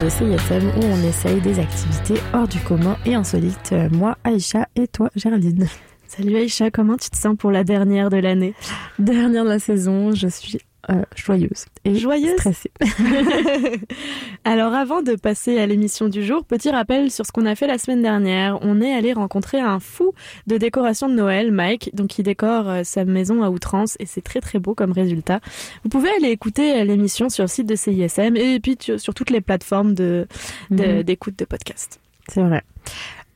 de CISM où on essaye des activités hors du commun et insolites. Euh, Moi, Aïcha et toi, Géraldine. Salut Aïcha, comment tu te sens pour la dernière de l'année? Dernière de la saison, je suis euh, joyeuse et Joyeuse stressée. Alors avant de passer à l'émission du jour, petit rappel sur ce qu'on a fait la semaine dernière. On est allé rencontrer un fou de décoration de Noël, Mike, donc il décore euh, sa maison à outrance et c'est très très beau comme résultat. Vous pouvez aller écouter euh, l'émission sur le site de CISM et puis sur toutes les plateformes de de- Mhm. d'écoute de podcast. C'est vrai.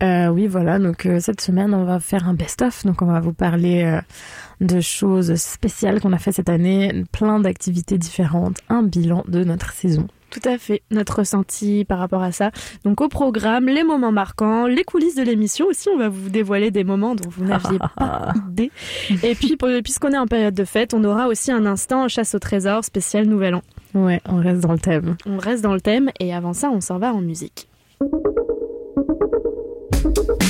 Euh, oui, voilà. Donc euh, cette semaine, on va faire un best-of. Donc on va vous parler euh, de choses spéciales qu'on a fait cette année, plein d'activités différentes, un bilan de notre saison. Tout à fait, notre ressenti par rapport à ça. Donc au programme, les moments marquants, les coulisses de l'émission aussi, on va vous dévoiler des moments dont vous n'aviez pas idée. Et puis puisqu'on est en période de fête, on aura aussi un instant chasse au trésor spécial Nouvel An. Ouais, on reste dans le thème. On reste dans le thème et avant ça, on s'en va en musique. thank you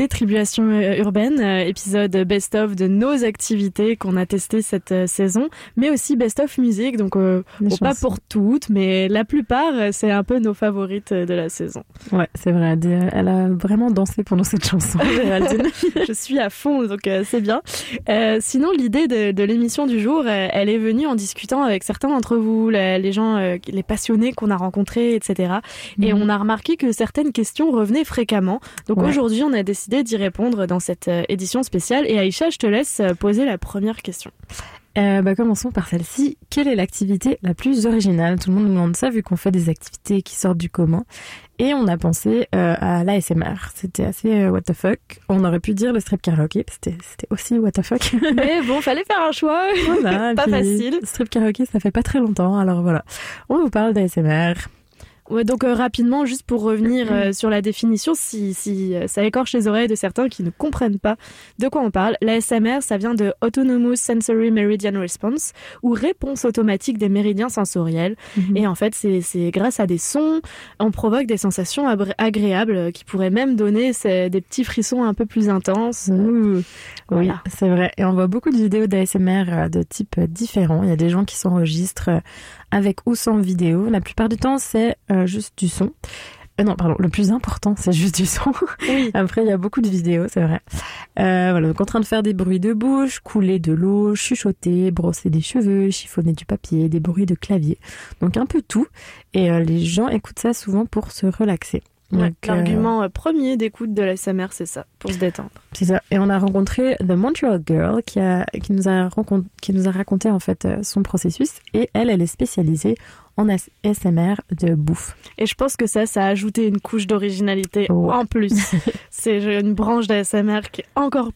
écoutez Tribulation euh, urbaine, euh, épisode best-of de nos activités qu'on a testées cette euh, saison, mais aussi best-of musique, donc euh, bon, pas pour toutes, mais la plupart, c'est un peu nos favorites de la saison. Ouais, c'est vrai. Elle a vraiment dansé pendant cette chanson, Géraldine. Je suis à fond, donc euh, c'est bien. Euh, sinon, l'idée de, de l'émission du jour, elle est venue en discutant avec certains d'entre vous, les gens, les passionnés qu'on a rencontrés, etc. Et Mhm. on a remarqué que certaines questions revenaient fréquemment. Donc Ouais. aujourd'hui, on a décidé d'y répondre dans cette euh, édition spéciale. Et Aïcha, je te laisse euh, poser la première question. Euh, bah, commençons par celle-ci. Quelle est l'activité la plus originale? Tout le monde nous demande ça vu qu'on fait des activités qui sortent du commun. Et on a pensé euh, à l'ASMR. C'était assez euh, what the fuck. On aurait pu dire le strip karaoke. C'était c'était aussi what the fuck. Mais bon, fallait faire un choix. Voilà, Pas facile. Strip karaoke, ça fait pas très longtemps. Alors voilà. On vous parle d'ASMR. Ouais, donc euh, rapidement, juste pour revenir euh, sur la définition, si, si euh, ça écorche les oreilles de certains qui ne comprennent pas de quoi on parle, l'ASMR, ça vient de Autonomous Sensory Meridian Response, ou réponse automatique des méridiens sensoriels. Et en fait, c'est grâce à des sons, on provoque des sensations agréables qui pourraient même donner des petits frissons un peu plus intenses. Oui, c'est vrai. Et on voit beaucoup de vidéos d'ASMR de type euh, différent. Il y a des gens qui s'enregistrent avec ou sans vidéo. La plupart du temps, c'est euh, juste du son. Euh, non, pardon, le plus important, c'est juste du son. Oui. Après, il y a beaucoup de vidéos, c'est vrai. Euh, voilà, donc en train de faire des bruits de bouche, couler de l'eau, chuchoter, brosser des cheveux, chiffonner du papier, des bruits de clavier. Donc un peu tout. Et euh, les gens écoutent ça souvent pour se relaxer. Ouais, euh, L'argument euh, premier d'écoute de l'ASMR, c'est ça, pour se détendre. C'est ça. Et on a rencontré The Montreal Girl qui, a, qui, nous, a raconté, qui nous a raconté en fait euh, son processus. Et elle, elle est spécialisée en ASMR de bouffe. Et je pense que ça, ça a ajouté une couche d'originalité Ouais. en plus. C'est une branche d'ASMR qui est encore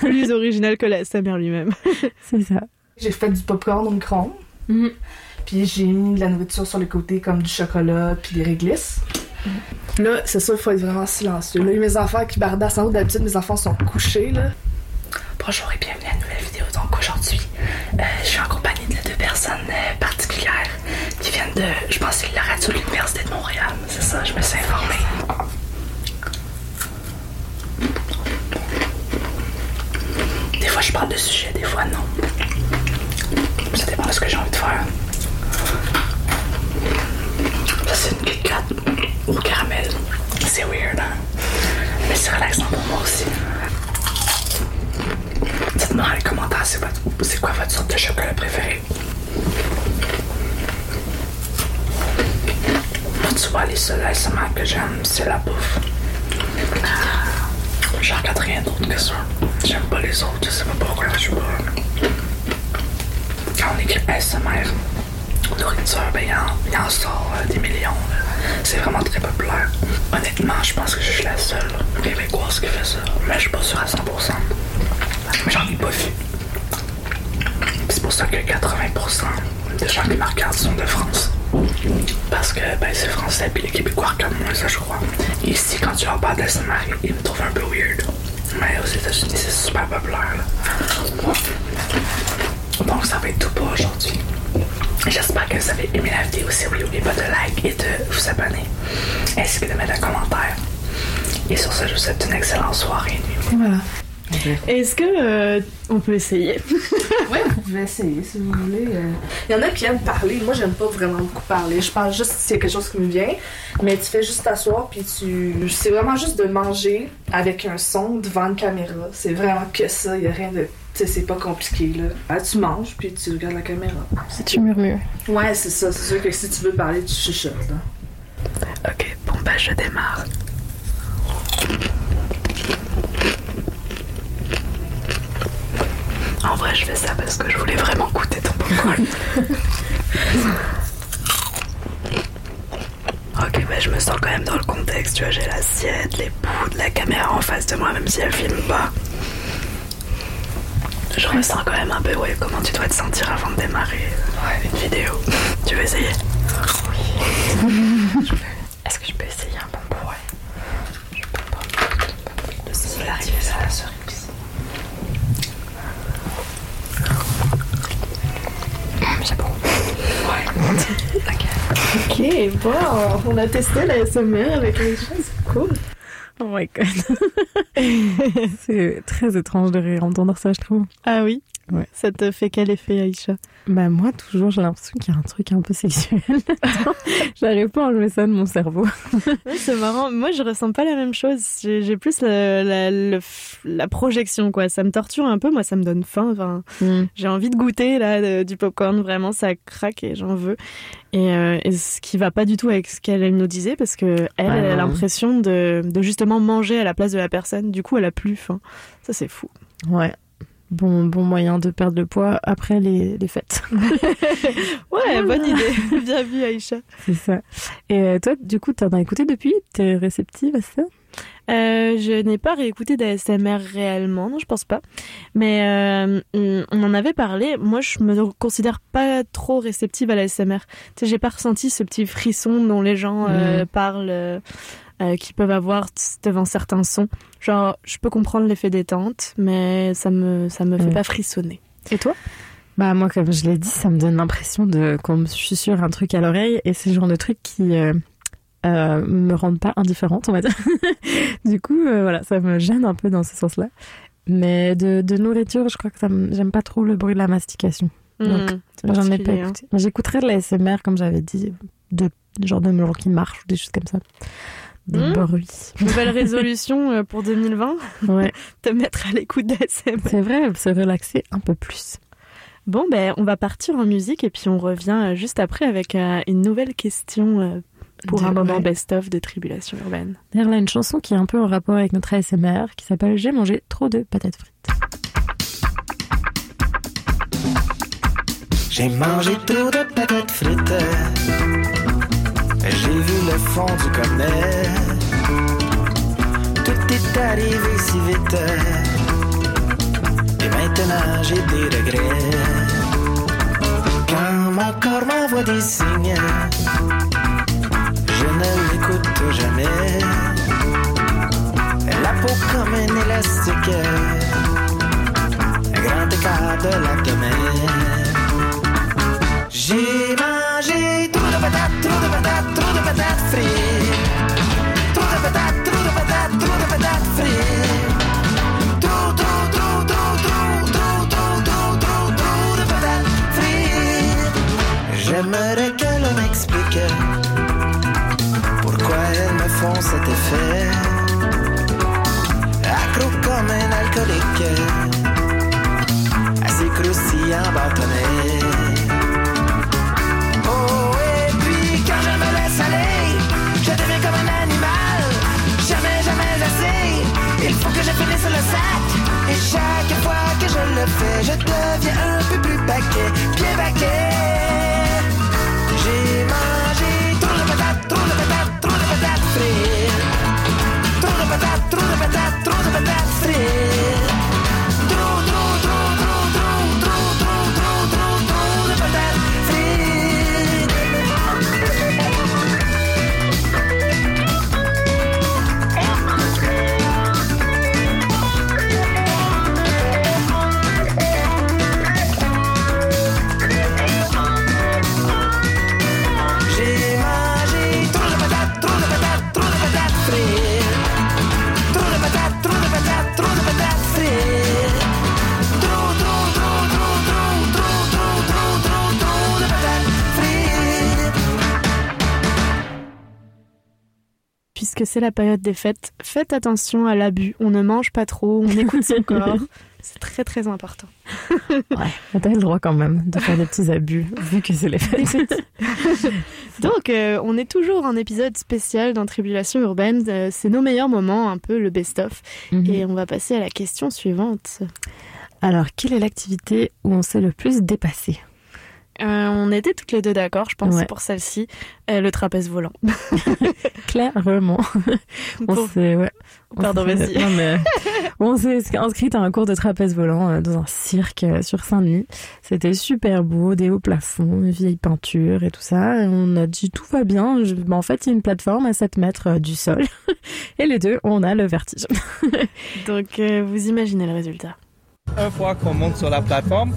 plus originale que l'ASMR lui-même. C'est ça. J'ai fait du popcorn au micro-ondes. Puis j'ai mis de la nourriture sur les côtés comme du chocolat puis des réglisses. Là, c'est sûr, il faut être vraiment silencieux. Là, mes enfants qui bardassent en haut. D'habitude, mes enfants sont couchés, là. Bonjour et bienvenue à une nouvelle vidéo. Donc aujourd'hui, euh, je suis en compagnie de deux personnes euh, particulières qui viennent de, je pense, la radio de l'Université de Montréal. C'est ça, je me suis informée. Des fois, je parle de sujet, des fois, non. Ça dépend de ce que j'ai envie de faire. Ça, c'est une Kit Kat au caramel. C'est weird, hein? Mais c'est relaxant pour moi aussi. Dites-moi dans les commentaires c'est, quoi votre sorte de chocolat préférée. Moi, tu vois, les seuls ASMR que j'aime, c'est la bouffe. Je regarde rien d'autre que ça. J'aime pas les autres, je sais pas pourquoi, je sais pas. Quand on écrit ASMR, nourriture, ben il en, en sort euh, des millions. C'est vraiment très populaire. Honnêtement, je pense que je suis la seule québécoise qui fait ça. Mais je suis pas sûr à 100%. Mais j'en ai pas vu. C'est pour ça que 80% des gens qui me regardent sont de France. Parce que ben, c'est français, puis les Québécois comme moi, ça je crois. Ici, quand tu leur parles d'ASMR, ils me trouvent un peu weird. Mais aux États-Unis, c'est super populaire. là. Donc ça va être tout pour aujourd'hui. J'espère que vous avez aimé la vidéo. Si oui, n'oubliez pas de like et de vous abonner. Ainsi que de mettre un commentaire. Et sur ce, je vous souhaite une excellente soirée et nuit. Voilà. Est-ce que euh, on peut essayer? Ouais, vous pouvez essayer si vous voulez. euh. Il y en a qui aiment parler. Moi, j'aime pas vraiment beaucoup parler. Je parle juste s'il y a quelque chose qui me vient. Mais tu fais juste t'asseoir, puis tu. C'est vraiment juste de manger avec un son devant une caméra. C'est vraiment que ça. Il y a rien de. C'est pas compliqué, là. Ah, tu manges, puis tu regardes la caméra. Si tu murmures. Ouais, c'est ça. C'est sûr que si tu veux parler, tu chuchotes, là. Ok, bon bah je démarre. En vrai, je fais ça parce que je voulais vraiment goûter ton popcorn. ok, bah je me sens quand même dans le contexte. Tu vois, j'ai l'assiette, les bouts de la caméra en face de moi, même si elle filme pas. Je ressens quand même un peu, ouais, comment tu dois te sentir avant de démarrer euh, une vidéo. tu veux essayer Est-ce que je peux essayer un bonbon Ouais. Je peux pas. Va arriver à la cerise. C'est bon. Ouais. ok. Ok, bon, on a testé la SMR avec les gens, c'est cool. Oh my god. c'est très étrange de réentendre ça, je trouve. Ah oui Ouais. Ça te fait quel effet, Aïcha? Bah moi, toujours, j'ai l'impression qu'il y a un truc un peu sexuel. J'arrive pas à enlever ça de mon cerveau. Ouais, c'est marrant. Moi, je ressens pas la même chose. J'ai plus la, la, projection, quoi. Ça me torture un peu. Moi, ça me donne faim. Enfin, j'ai envie de goûter là de- du popcorn. Vraiment, ça craque et j'en veux. Et, euh, et ce qui va pas du tout avec ce qu'elle elle nous disait, parce que elle, Ouais, elle a l'impression de, de justement manger à la place de la personne. Du coup, elle a plus faim. Ça, c'est fou. Ouais. Bon, bon moyen de perdre le poids après les, les fêtes. Ouais, bonne idée. Bien vu, Aïcha. C'est ça. Et euh, toi, du coup, t'en as écouté depuis? T'es réceptive à ça? Euh, je n'ai pas réécouté d'ASMR réellement, non, je pense pas. Mais euh, on en avait parlé. Moi, je me considère pas trop réceptive à l'ASMR. Tu sais, j'ai pas ressenti ce petit frisson dont les gens euh, parlent, euh, euh, qui peuvent avoir devant certains sons. Genre, je peux comprendre l'effet détente, mais ça me ça me fait Ouais. pas frissonner. Et toi? Bah moi, comme je l'ai dit, ça me donne l'impression de qu'on me susurre un truc à l'oreille et c'est le genre de truc qui euh, euh, me rendent pas indifférente, on va dire. du coup, euh, voilà, ça me gêne un peu dans ce sens-là. Mais de, de nourriture, je crois que ça j'aime pas trop le bruit de la mastication. Donc, c'est J'en ai pas hein. écouté. Mais J'écouterais de la SMR, comme j'avais dit, de genre de melon qui marche ou des choses comme ça. Des Hmm. bruits. Nouvelle résolution euh, pour 2020 Ouais, te mettre à l'écoute d'ASMR. c'est vrai, se relaxer un peu plus. Bon, ben, on va partir en musique et puis on revient euh, juste après avec euh, une nouvelle question euh, pour De- un moment ouais. best-of de Tribulation Urbaine. D'ailleurs, là, une chanson qui est un peu en rapport avec notre ASMR, qui s'appelle J'ai mangé trop de patates frites. J'ai mangé trop de patates frites. J'ai vu le fond du cornet. Tout est arrivé si vite. Et maintenant j'ai des regrets. Quand mon corps m'envoie des signes, je ne l'écoute jamais. La peau comme un élastique. Un grand écart de la demain. J'ai mangé patates, trop de patates, trop de patates frites. Trop de patates, trop de patates, trop de patates frites. Trop, trop, trop, trop, trop, trop, trop, trop de patates frites. J'aimerais qu'elle m'explique pourquoi elles me font cet effet. Accro comme un alcoolique, assez croustillant bâtonnet. Le fais, je deviens un peu plus paquet, bien paquet. Puisque c'est la période des fêtes, faites attention à l'abus. On ne mange pas trop, on écoute son corps. C'est très très important. Ouais, t'as le droit quand même de faire des petits abus, vu que c'est les fêtes. Donc, euh, on est toujours en épisode spécial dans Tribulation Urbaine. Euh, c'est nos meilleurs moments, un peu le best-of. Mhm. Et on va passer à la question suivante. Alors, quelle est l'activité où on s'est le plus dépassé? Euh, on était toutes les deux d'accord, je pense, Ouais. pour celle-ci. Euh, le trapèze volant. Clairement. On Pour- s'est, ouais. on Pardon, s'est- vas-y. Non, mais on s'est inscrite à un cours de trapèze volant euh, dans un cirque euh, sur Saint-Denis. C'était super beau, des hauts plafonds, une vieille peinture et tout ça. Et on a dit tout va bien. Je- bah, en fait, il y a une plateforme à 7 mètres euh, du sol. et les deux, on a le vertige. Donc, euh, vous imaginez le résultat. Une fois qu'on monte sur la plateforme,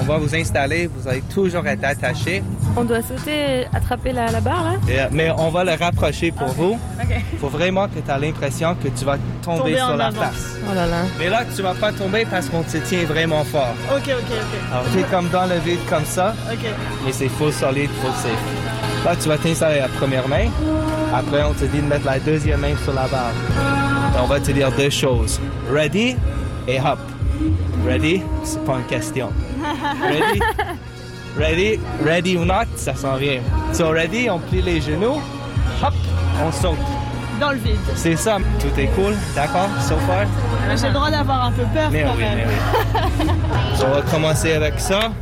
On va vous installer, vous allez toujours être attaché, On doit sauter, attraper la, la barre là Et, euh, mais on va le rapprocher pour vous. Ok. faut vraiment que tu as l'impression que tu vas tomber, sur la place. Oh là là. Mais là, tu vas pas tomber parce qu'on te tient vraiment fort. Ok, ok, ok. Alors, tu es comme dans le vide comme ça, Ok. mais c'est full solide, full safe. Là, tu vas t'installer la première main. Après, on te dit de mettre la deuxième main sur la barre. Et on va te dire deux choses. Ready et hop. Ready, c'est pas une question. Ready, ready, ready ou not, ça s'en vient. So ready, on plie les genoux. Hop, on saute. Dans le vide. C'est ça. Tout est cool, d'accord, so far? J'ai le droit d'avoir un peu peur Mais quand oui, même. mais oui. So, on va commencer avec ça.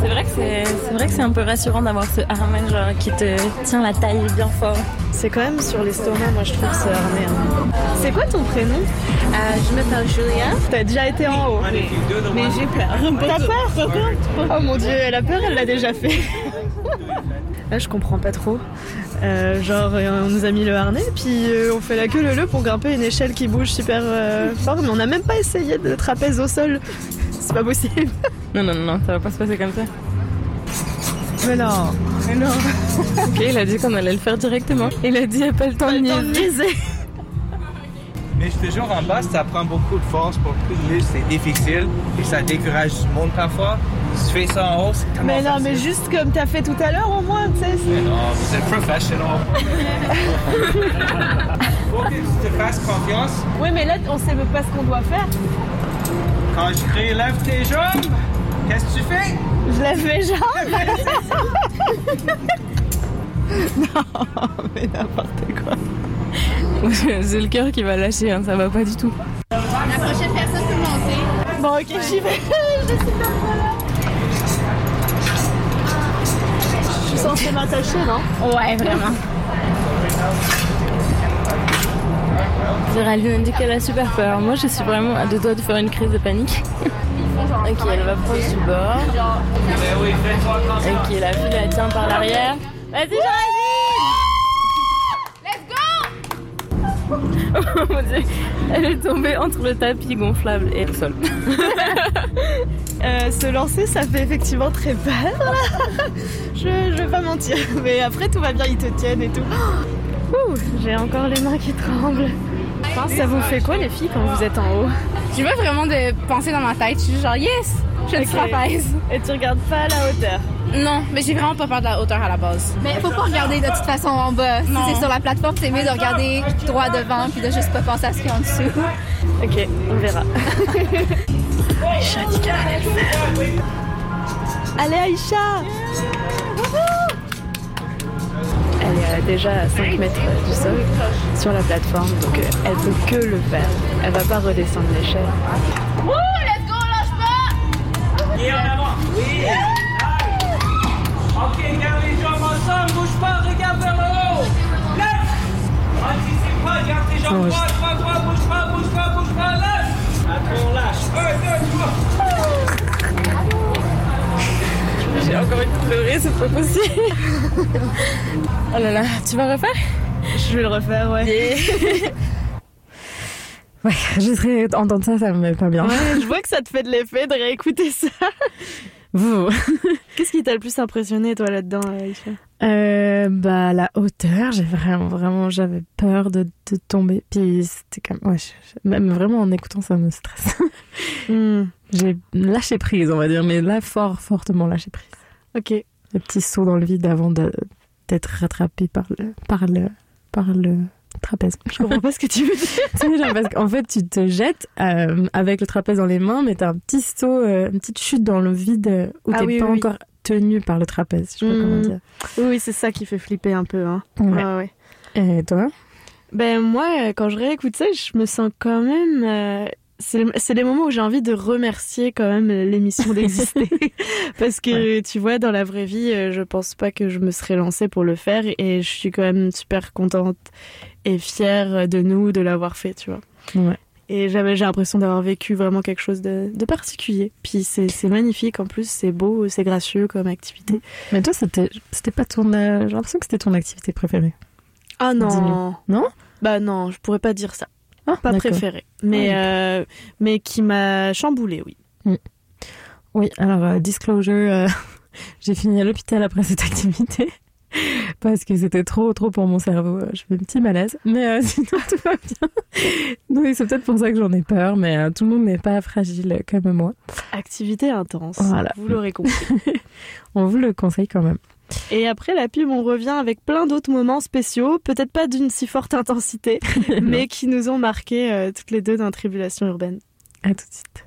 C'est vrai que c'est c'est vrai que c'est un peu rassurant d'avoir ce harnais genre qui te tient la taille bien fort. C'est quand même sur l'estomac, moi je trouve ce harnais. hein. C'est quoi ton prénom? Je m'appelle Julia, T'as déjà été en haut. mais j'ai peur. T'as peur? Oh mon dieu, elle a peur, elle l'a déjà fait. Là, je comprends pas trop. Euh, genre, euh, on nous a mis le harnais, puis euh, on fait la queue le le pour grimper une échelle qui bouge super euh, fort, mais on n'a même pas essayé de trapèze au sol. C'est pas possible. Non, non, non, ça va pas se passer comme ça. Mais non. Mais non. ok, il a dit qu'on allait le faire directement. Il a dit, il n'y a pas le temps de niaiser. Mais je te jure, en bas, ça prend beaucoup de force pour beaucoup de muscles, c'est difficile et ça décourage du monde parfois. Si tu fais ça en haut, c'est tellement Mais non, facile. mais juste comme t'as fait tout à l'heure au moins, tu sais. Mais non, vous êtes professionnel. Faut que tu te fasses confiance. Oui, mais là, on sait même pas ce qu'on doit faire. Quand je crie lève tes jambes, qu'est-ce que tu fais? Je lève mes jambes. non, mais n'importe quoi. C'est le cœur qui va lâcher, hein, ça va pas du tout. La prochaine personne peut monter. Bon, ok, j'y vais. je suis. Je suis censée m'attacher, non? Ouais, vraiment. Géraldine dit qu'elle a super peur. Moi, je suis vraiment à deux doigts de faire une crise de panique. ok, elle va proche du bord. Ok, la fille la tient par l'arrière. Vas-y, Géraldine Oh mon dieu, elle est tombée entre le tapis gonflable et le sol. Euh, se lancer, ça fait effectivement très peur. je, je vais pas mentir. Mais après, tout va bien, ils te tiennent et tout. Ouh, j'ai encore les mains qui tremblent. Ça vous fait quoi, les filles, quand vous êtes en haut J'ai pas vraiment de pensée dans ma tête. Je suis genre, yes, je suis trapèze. Et tu regardes pas à la hauteur Non, mais j'ai vraiment pas peur de la hauteur à la base. Mais faut pas regarder de toute façon en bas. Si c'est sur la plateforme, c'est mieux de regarder droit devant puis de juste pas penser à ce qu'il y a en dessous. Ok, on verra. Aïcha. Allez, Aïcha déjà à 5 mètres du sol sur la plateforme, donc euh, elle peut que le faire. Elle va pas redescendre l'échelle. Wouh, let's go, lâche pas! Et en avant. Oui. Ok, garde les jambes ensemble, bouge pas, regarde vers le haut. Lève. Anticipe pas, garde tes jambes droites, droite, droite, bouge pas, bouge pas, bouge pas, lève. Après, on lâche. Un, deux, trois. J'ai encore envie de pleurer, c'est pas possible. oh là là, tu vas refaire? Je vais le refaire, ouais. Ouais, je serais entendre ça, ça me met pas bien. Ouais, je vois que ça te fait de l'effet de réécouter ça. Vous Qu'est-ce qui t'a le plus impressionné, toi, là-dedans, Aïcha? Euh, Bah la hauteur, j'ai vraiment, vraiment, j'avais peur de, de tomber. Puis c'était comme, ouais, je- je- même vraiment en écoutant ça me stresse. Hmm, j'ai lâché prise, on va dire, mais là fort, fortement lâché prise. Ok. Le petit saut dans le vide avant d'être rattrapé par le, par le, par le trapèze. Je comprends pas ce que tu veux dire. Genre, parce qu'en fait, tu te jettes euh, avec le trapèze dans les mains, mais t'as un petit saut, euh, une petite chute dans le vide euh, où Ah t'es oui, pas oui, oui. encore tenu par le trapèze. Je sais pas Mm. comment dire. Oui, c'est ça qui fait flipper un peu. Hein. Ouais. Ouais, ouais. Et toi? Ben moi, quand je réécoute ça, je me sens quand même. euh, c'est les moments où j'ai envie de remercier quand même l'émission d'exister. Parce que tu vois, dans la vraie vie, euh, je pense pas que je me serais lancée pour le faire et je suis quand même super contente et fière de nous de l'avoir fait, tu vois. Ouais. Et j'avais j'ai l'impression d'avoir vécu vraiment quelque chose de, de particulier. Puis c'est magnifique en plus, c'est beau, c'est gracieux comme activité. Mais toi, c'était c'était pas ton. euh, J'ai l'impression que c'était ton activité préférée. Ah non. Non? Bah non, je pourrais pas dire ça. Ah, Pas préféré. Mais, Ah, euh, mais qui m'a chamboulé, oui. Oui, alors euh, disclosure, euh, j'ai fini à l'hôpital après cette activité parce que c'était trop trop pour mon cerveau. Je fais un petit malaise, mais sinon tout va bien. Donc c'est peut-être pour ça que j'en ai peur, mais tout le monde n'est pas fragile comme moi. Activité intense. Voilà. Vous l'aurez compris. On vous le conseille quand même. Et après la pub, on revient avec plein d'autres moments spéciaux, peut-être pas d'une si forte intensité, mais qui nous ont marqué euh, toutes les deux dans Tribulation urbaine. À tout de suite.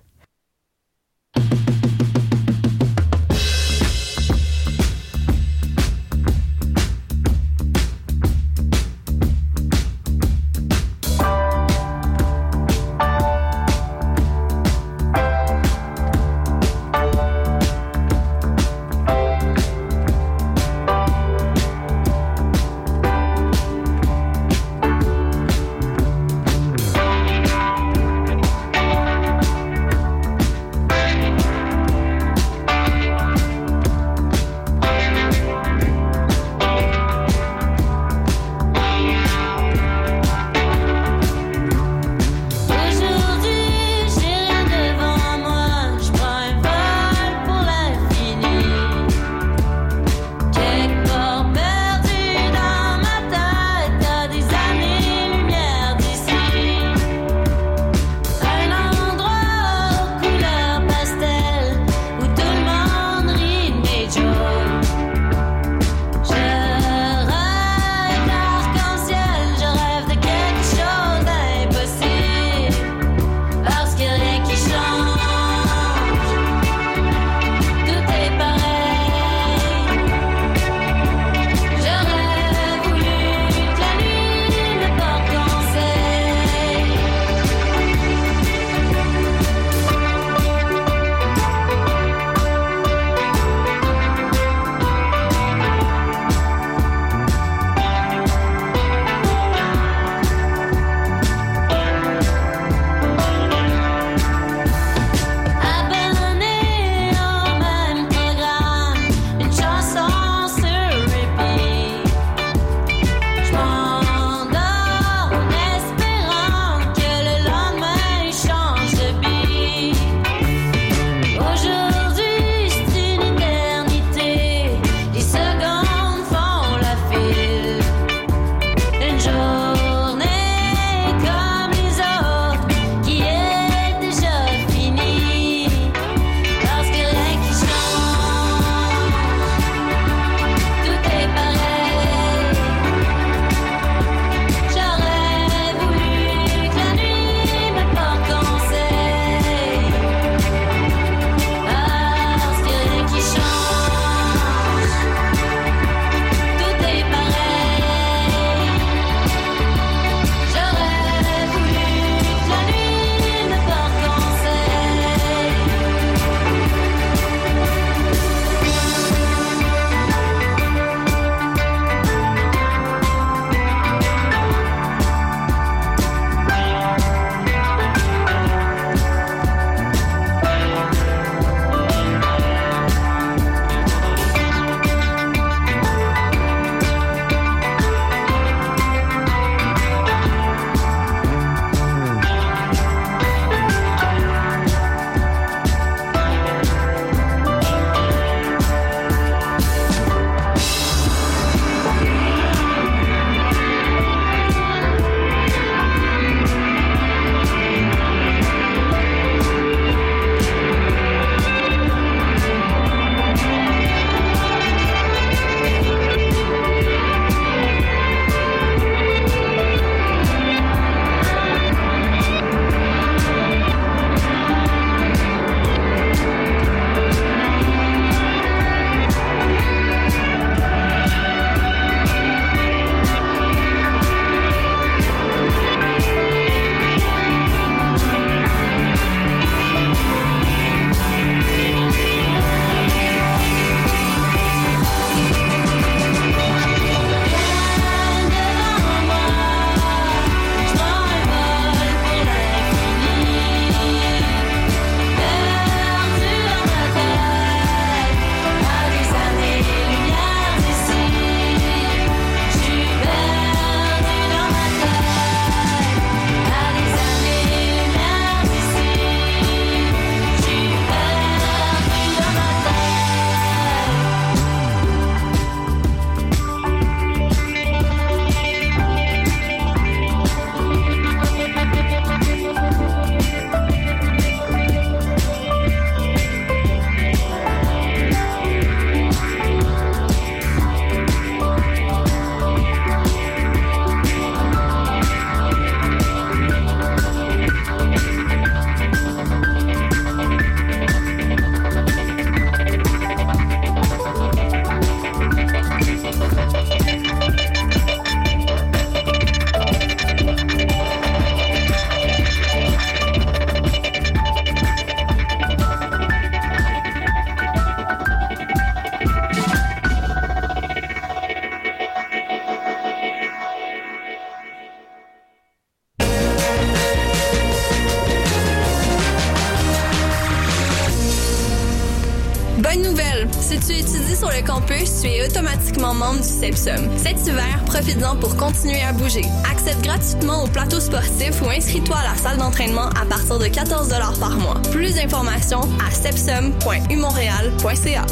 Bonne nouvelle! Si tu étudies sur le campus, tu es automatiquement membre du CEPSUM. Cet hiver, profites-en pour continuer à bouger. Accède gratuitement au plateau sportif ou inscris-toi à la salle d'entraînement à partir de 14 par mois. Plus d'informations à sepsum.umontréal.ca.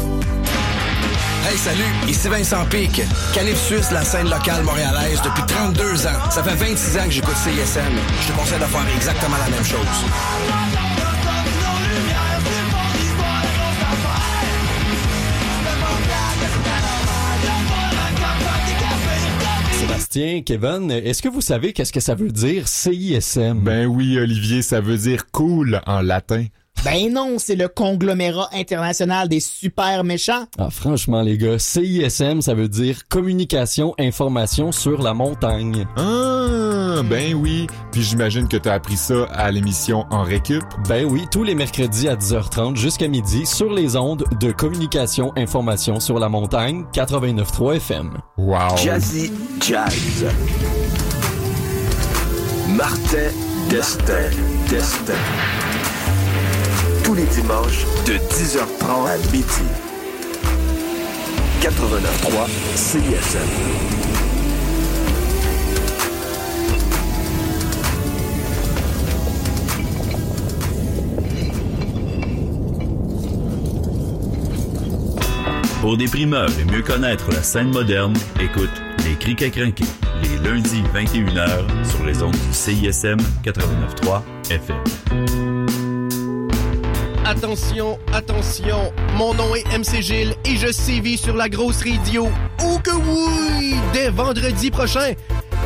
Hey, salut, ici Vincent Pic. Canif Suisse, la scène locale montréalaise depuis 32 ans. Ça fait 26 ans que j'écoute CISM. Je te conseille de faire exactement la même chose. Sébastien, Kevin, est-ce que vous savez qu'est-ce que ça veut dire CISM? Ben oui, Olivier, ça veut dire cool en latin. Ben non, c'est le conglomérat international des super méchants. Ah, franchement, les gars, CISM, ça veut dire communication, information sur la montagne. Ah, ben oui. Puis j'imagine que t'as appris ça à l'émission En Récup. Ben oui, tous les mercredis à 10h30 jusqu'à midi sur les ondes de communication, information sur la montagne, 89.3 FM. Wow. Jazzy Jazz. Martin Destin. Destin. Tous les dimanches de 10h30 à midi. 89.3 CISM. Pour des primeurs et mieux connaître la scène moderne, écoute Les Crics à les lundis 21h sur les ondes du CISM 89.3 FM. Attention, attention, mon nom est MC Gilles et je sévis sur la grosse radio. Oh que oui! Dès vendredi prochain,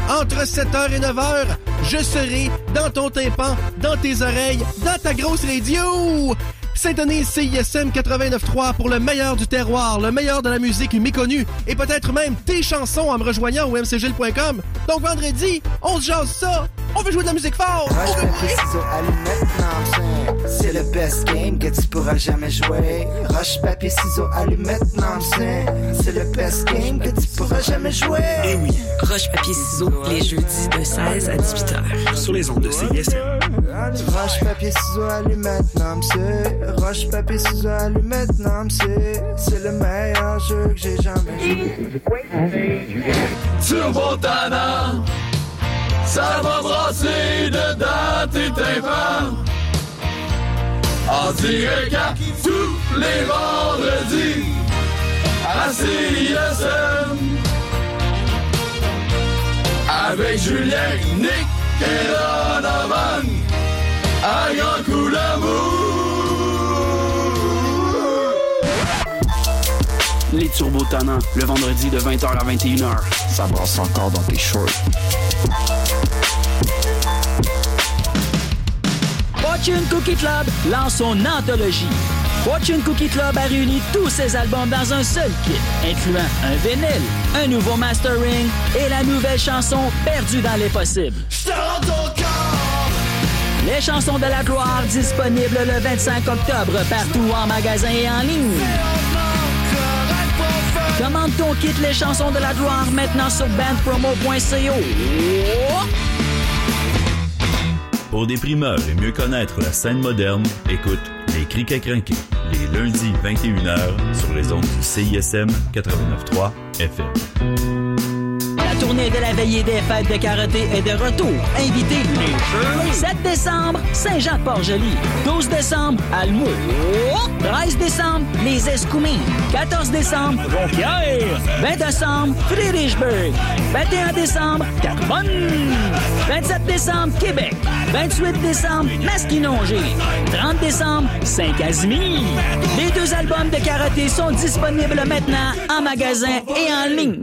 entre 7h et 9h, je serai dans ton tympan, dans tes oreilles, dans ta grosse radio! Syntonise CISM 89.3 pour le meilleur du terroir, le meilleur de la musique méconnue et peut-être même tes chansons en me rejoignant au mcgilles.com. Donc vendredi, on se jase ça! On veut jouer de la musique fort! Roche, papier, ciseaux, allumette, non, c'est- c'est le best game que tu pourras jamais jouer. Roche, papier, ciseaux, allumette, non, c'est c'est le best game que tu pourras jamais jouer. Eh oui. Roche, papier, ciseaux, les jeudis de 16 à 18 heures. Sur les ondes de CISM. Roche, papier, ciseaux, allumette, non, c'est Roche, papier, ciseaux, allumette, non, c'est c'est le meilleur jeu que j'ai jamais joué. Turbo Tana, ça va brasser dedans tes tympans. En direct à tous les vendredis à CISM. Avec Julien, Nick et Donovan à grand coup d'amour. Les Turbo Tannants, le vendredi de 20h à 21h. Ça brasse encore dans tes shorts. Fortune Cookie Club lance son anthologie. Fortune Cookie Club a réuni tous ses albums dans un seul kit, incluant un vinyle, un nouveau mastering et la nouvelle chanson Perdue dans les possibles. Les chansons de la gloire disponibles le 25 octobre partout en magasin et en ligne. Commande ton kit Les chansons de la gloire maintenant sur bandpromo.co. Pour des primeurs et mieux connaître la scène moderne, écoute Les Crics à les lundis 21h sur les ondes du CISM 89.3 FM. La tournée de la veillée des fêtes de karaté est de retour. Invitez les 7 décembre, Saint-Jean-Port-Joli. 12 décembre, Almo. 13 décembre, les Escoumins. 14 décembre, Jonquière. 20 décembre, Friedrichsburg. 21 décembre, Carbonne. 27 décembre, Québec. 28 décembre, Masquinongé. 30 décembre, Saint-Casimir. Les deux albums de karaté sont disponibles maintenant en magasin et en ligne.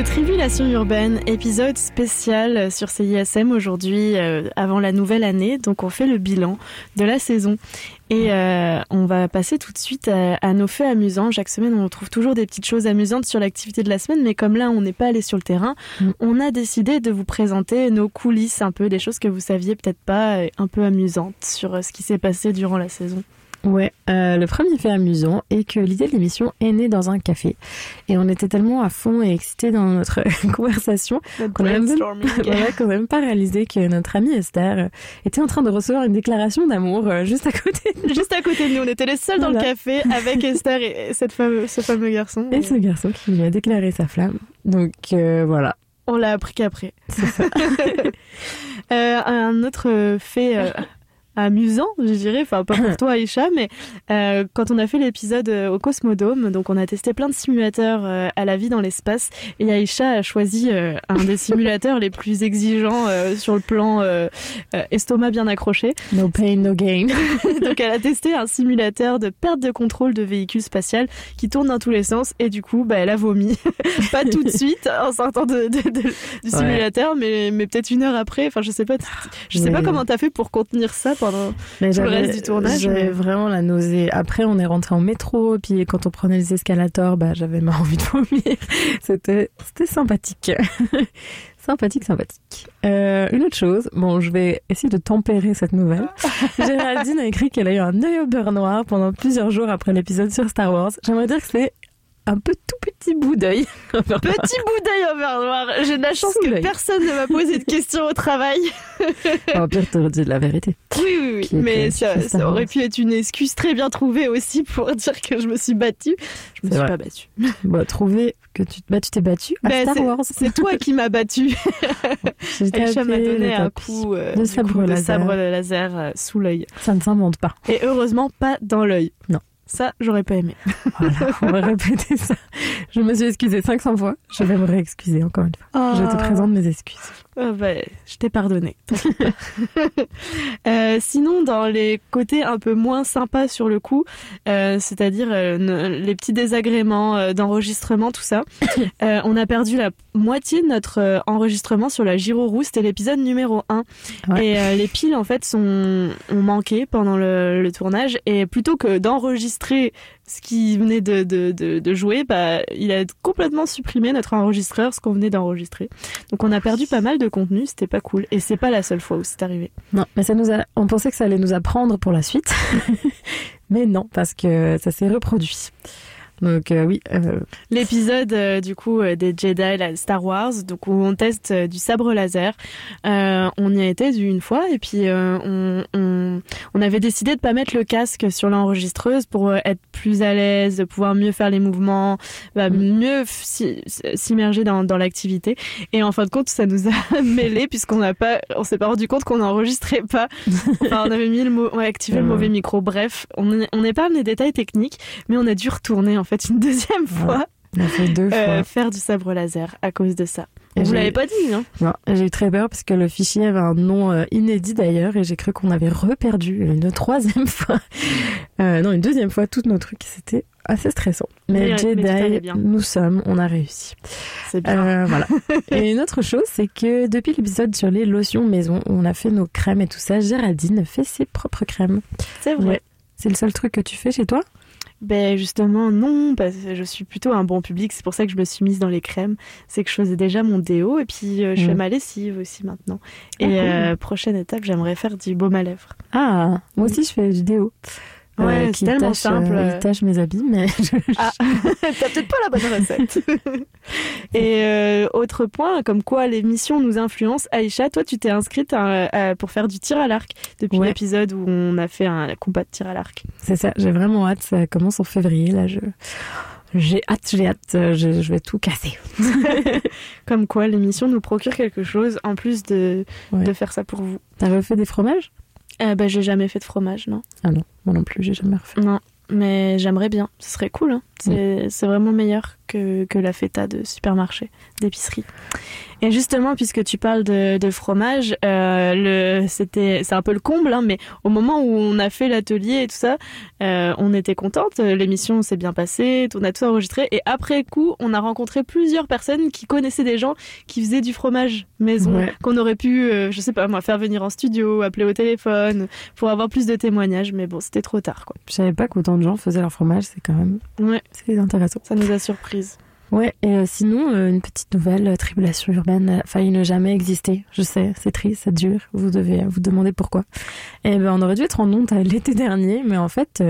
C'est Tribulation urbaine, épisode spécial sur CISM aujourd'hui, euh, avant la nouvelle année. Donc on fait le bilan de la saison. Et euh, on va passer tout de suite à, à nos faits amusants. Chaque semaine, on trouve toujours des petites choses amusantes sur l'activité de la semaine, mais comme là, on n'est pas allé sur le terrain, on a décidé de vous présenter nos coulisses un peu, des choses que vous saviez peut-être pas, euh, un peu amusantes sur euh, ce qui s'est passé durant la saison. Ouais, euh, le premier fait amusant est que l'idée de l'émission est née dans un café. Et on était tellement à fond et excités dans notre conversation qu'on a même, voilà, même pas réalisé que notre amie Esther euh, était en train de recevoir une déclaration d'amour euh, juste à côté. de. Juste à côté de nous, on était les seuls dans le café avec Esther et et cette fameux, ce fameux garçon. Et ce garçon qui lui a déclaré sa flamme. Donc euh, voilà. On l'a appris qu'après. Euh, un autre fait euh, amusant, je dirais, enfin pas pour toi Aïcha, mais euh, quand on a fait l'épisode euh, au Cosmodome, donc on a testé plein de simulateurs euh, à la vie dans l'espace, et Aïcha a choisi euh, un des simulateurs les plus exigeants sur le plan estomac bien accroché. No pain, no gain. donc elle a testé un simulateur de perte de contrôle de véhicule spatial qui tourne dans tous les sens, et du coup, bah, elle a vomi. pas tout de suite en sortant de, de- de- du Ouais. simulateur, mais, mais peut-être une heure après. Enfin, je sais pas. Je sais pas comment t'as fait pour contenir ça pendant Mais tout le reste du tournage. J'avais mais- vraiment la nausée. Après, on est rentré en métro, puis quand on prenait les escalators, bah, j'avais ma envie de vomir. C'était, c'était sympathique. sympathique, sympathique. Euh, une autre chose, bon, je vais essayer de tempérer cette nouvelle. Géraldine a écrit qu'elle a eu un œil au beurre noir pendant plusieurs jours après l'épisode sur Star Wars. J'aimerais dire que c'est un peu tout petit bout d'œil. Petit bout d'œil au beurre noir. J'ai de la chance Sous que personne ne m'a posé de questions au travail. Au pire, t'aurais dit la vérité. Oui, oui, oui. Mais ça, aurait pu être une excuse très bien trouvée aussi pour dire que je me suis battue. Je me suis vrai. pas battue. Bon, trouver que tu, bah, tu t'es battu à Ben, Star c'est- Wars. C'est toi qui m'as battue. J'ai Aïcha m'a donné un coup euh, de sabre coup, de laser. sabre laser euh, sous l'œil. Ça ne s'invente pas. Et heureusement pas dans l'œil. Non. Ça, j'aurais pas aimé. Voilà, on va répéter ça. Je me suis excusée 500 fois. Je vais me réexcuser encore une fois. Je te présente mes excuses. Ah bah, je t'ai pardonné. Euh, sinon, dans les côtés un peu moins sympas sur le coup, euh, c'est-à-dire euh, les petits désagréments d'enregistrement, tout ça, on a perdu la moitié de notre enregistrement sur la Giro Roux. C'était l'épisode numéro 1. Ouais. Et les piles, en fait, sont, ont manqué pendant le, le tournage. Et plutôt que d'enregistrer ce qui venait de, de, de, de jouer, bah, il a complètement supprimé notre enregistreur, ce qu'on venait d'enregistrer. Donc on a perdu pas mal de contenu, c'était pas cool. Et c'est pas la seule fois où c'est arrivé. Non, mais ça nous a. On pensait que ça allait nous apprendre pour la suite, mais non, parce que ça s'est reproduit. Donc euh, oui, euh, L'épisode euh, du coup des Jedi la Star Wars, donc où on teste du sabre laser. On y a été une fois et puis on, on, on avait décidé de pas mettre le casque sur l'enregistreuse pour être plus à l'aise, de pouvoir mieux faire les mouvements, bah, mieux f- si- s'immerger dans, dans l'activité. Et en fin de compte, ça nous a mêlé puisqu'on n'a pas, on s'est pas rendu compte qu'on n'enregistrait pas. Enfin, on avait mis le mot, on a activé le Ouais. mauvais micro. Bref, on, on épargne les détails techniques, mais on a dû retourner en fait une deuxième fois. on a fait deux euh, fois. faire du sabre laser à cause de ça. Et Vous l'avez pas dit, hein Non, j'ai eu très peur parce que le fichier avait un nom euh, inédit d'ailleurs et j'ai cru qu'on avait reperdu une troisième fois, euh, non une deuxième fois tous nos trucs. C'était assez stressant. Mais, Jedi, bien. nous sommes, on a réussi. C'est bien. Euh, voilà. et une autre chose, c'est que depuis l'épisode sur les lotions maison, où on a fait nos crèmes et tout ça, Géraldine fait ses propres crèmes. C'est vrai. Ouais. C'est le seul truc que tu fais chez toi? Ben justement non, parce que je suis plutôt un bon public, c'est pour ça que je me suis mise dans les crèmes. C'est que je faisais déjà mon déo et puis euh, je fais Mm. ma lessive aussi maintenant. Ah, Et cool. euh, prochaine étape, j'aimerais faire du baume à lèvres. Ah, moi aussi je fais du déo. Euh, Ouais, qui c'est tellement tâche, simple. euh, il tâche mes habits, mais je- Ah, t'as peut-être pas la bonne recette. Et euh, autre point, comme quoi l'émission nous influence. Aïcha, toi, tu t'es inscrite à- à- pour faire du tir à l'arc depuis Ouais. l'épisode où on a fait un combat de tir à l'arc. c'est ça. J'ai vraiment hâte. Ça commence en février. Là, je j'ai hâte, j'ai hâte. euh, Je, je vais tout casser. Comme quoi l'émission nous procure quelque chose en plus de, Ouais. de faire ça pour vous. T'as refait des fromages? Euh, bah, j'ai jamais fait de fromage, non. Ah non, moi non plus, j'ai jamais refait. Non, mais j'aimerais bien. Ce serait cool. Hein. C'est c'est vraiment meilleur que, que la feta de supermarché, d'épicerie. Et justement, puisque tu parles de, de fromage, euh, c'était, c'est un peu le comble, hein, mais au moment où on a fait l'atelier et tout ça, euh, on était contente. L'émission s'est bien passée, on a tout enregistré. Et après coup, on a rencontré plusieurs personnes qui connaissaient des gens qui faisaient du fromage maison, Ouais. qu'on aurait pu, euh, je sais pas moi, faire venir en studio, appeler au téléphone, pour avoir plus de témoignages. Mais bon, c'était trop tard, quoi. Je savais pas qu'autant de gens faisaient leur fromage. C'est quand même Ouais, c'est intéressant. ça nous a surprise. Ouais, et euh, sinon, euh, une petite nouvelle, euh, Tribulation urbaine a failli ne jamais exister. Je sais, c'est triste, c'est dur, vous devez vous demander pourquoi. Et ben, on aurait dû être en honte l'été dernier, mais en fait,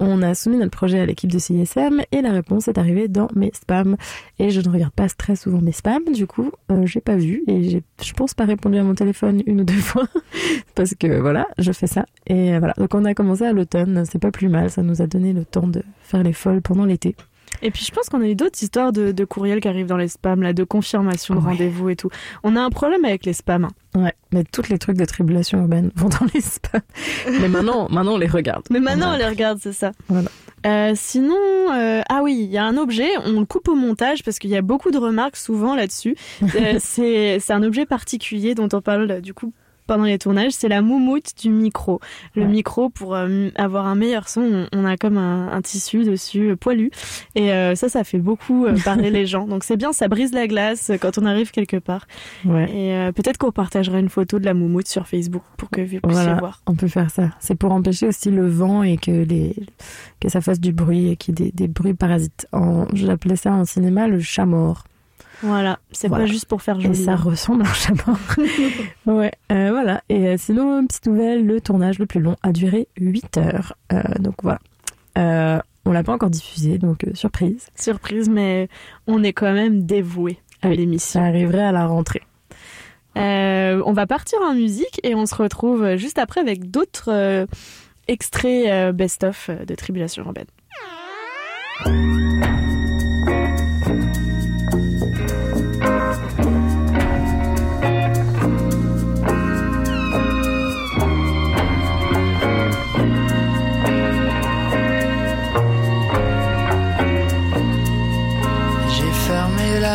on a soumis notre projet à l'équipe de CISM et la réponse est arrivée dans mes spams. Et je ne regarde pas très souvent mes spams, du coup, j'ai pas vu et je pense, pas répondu à mon téléphone une ou deux fois parce que voilà, je fais ça. Et voilà, donc on a commencé à l'automne, c'est pas plus mal, ça nous a donné le temps de faire les folles pendant l'été. Et puis je pense qu'on a eu d'autres histoires de, de courriels qui arrivent dans les spams, là, de confirmation de Ouais. rendez-vous et tout. On a un problème avec les spams. hein. Ouais, mais tous les trucs de tribulation urbaine vont dans les spams. Mais maintenant, maintenant on les regarde. Mais maintenant on les regarde, c'est ça. Voilà. Euh, sinon, euh, ah oui, il y a un objet, on le coupe au montage parce qu'il y a beaucoup de remarques souvent là-dessus. Euh, c'est un objet particulier dont on parle du coup pendant les tournages, c'est la moumoute du micro. Le micro, pour euh, avoir un meilleur son, on, on a comme un, un tissu dessus euh, poilu. Et euh, ça, ça fait beaucoup parler les gens. Donc c'est bien, ça brise la glace quand on arrive quelque part. Ouais. Et peut-être qu'on partagera une photo de la moumoute sur Facebook pour que vous puissiez Voilà, voir. on peut faire ça. C'est pour empêcher aussi le vent et que les que ça fasse du bruit et qu'il y ait des, des bruits parasites. En, j'appelais ça en cinéma le chat mort. Voilà, c'est Voilà. pas juste pour faire Et joli. ça hein. ressemble à un mort. ouais, euh, voilà. Et euh, sinon, petite nouvelle, le tournage le plus long a duré 8 heures. Euh, donc voilà. Euh, on l'a pas encore diffusé, donc surprise. Surprise, mais on est quand même dévoué à l'émission. Ça arriverait à la rentrée. On va partir en musique et on se retrouve juste après avec d'autres extraits best-of de Tribulation urbaine.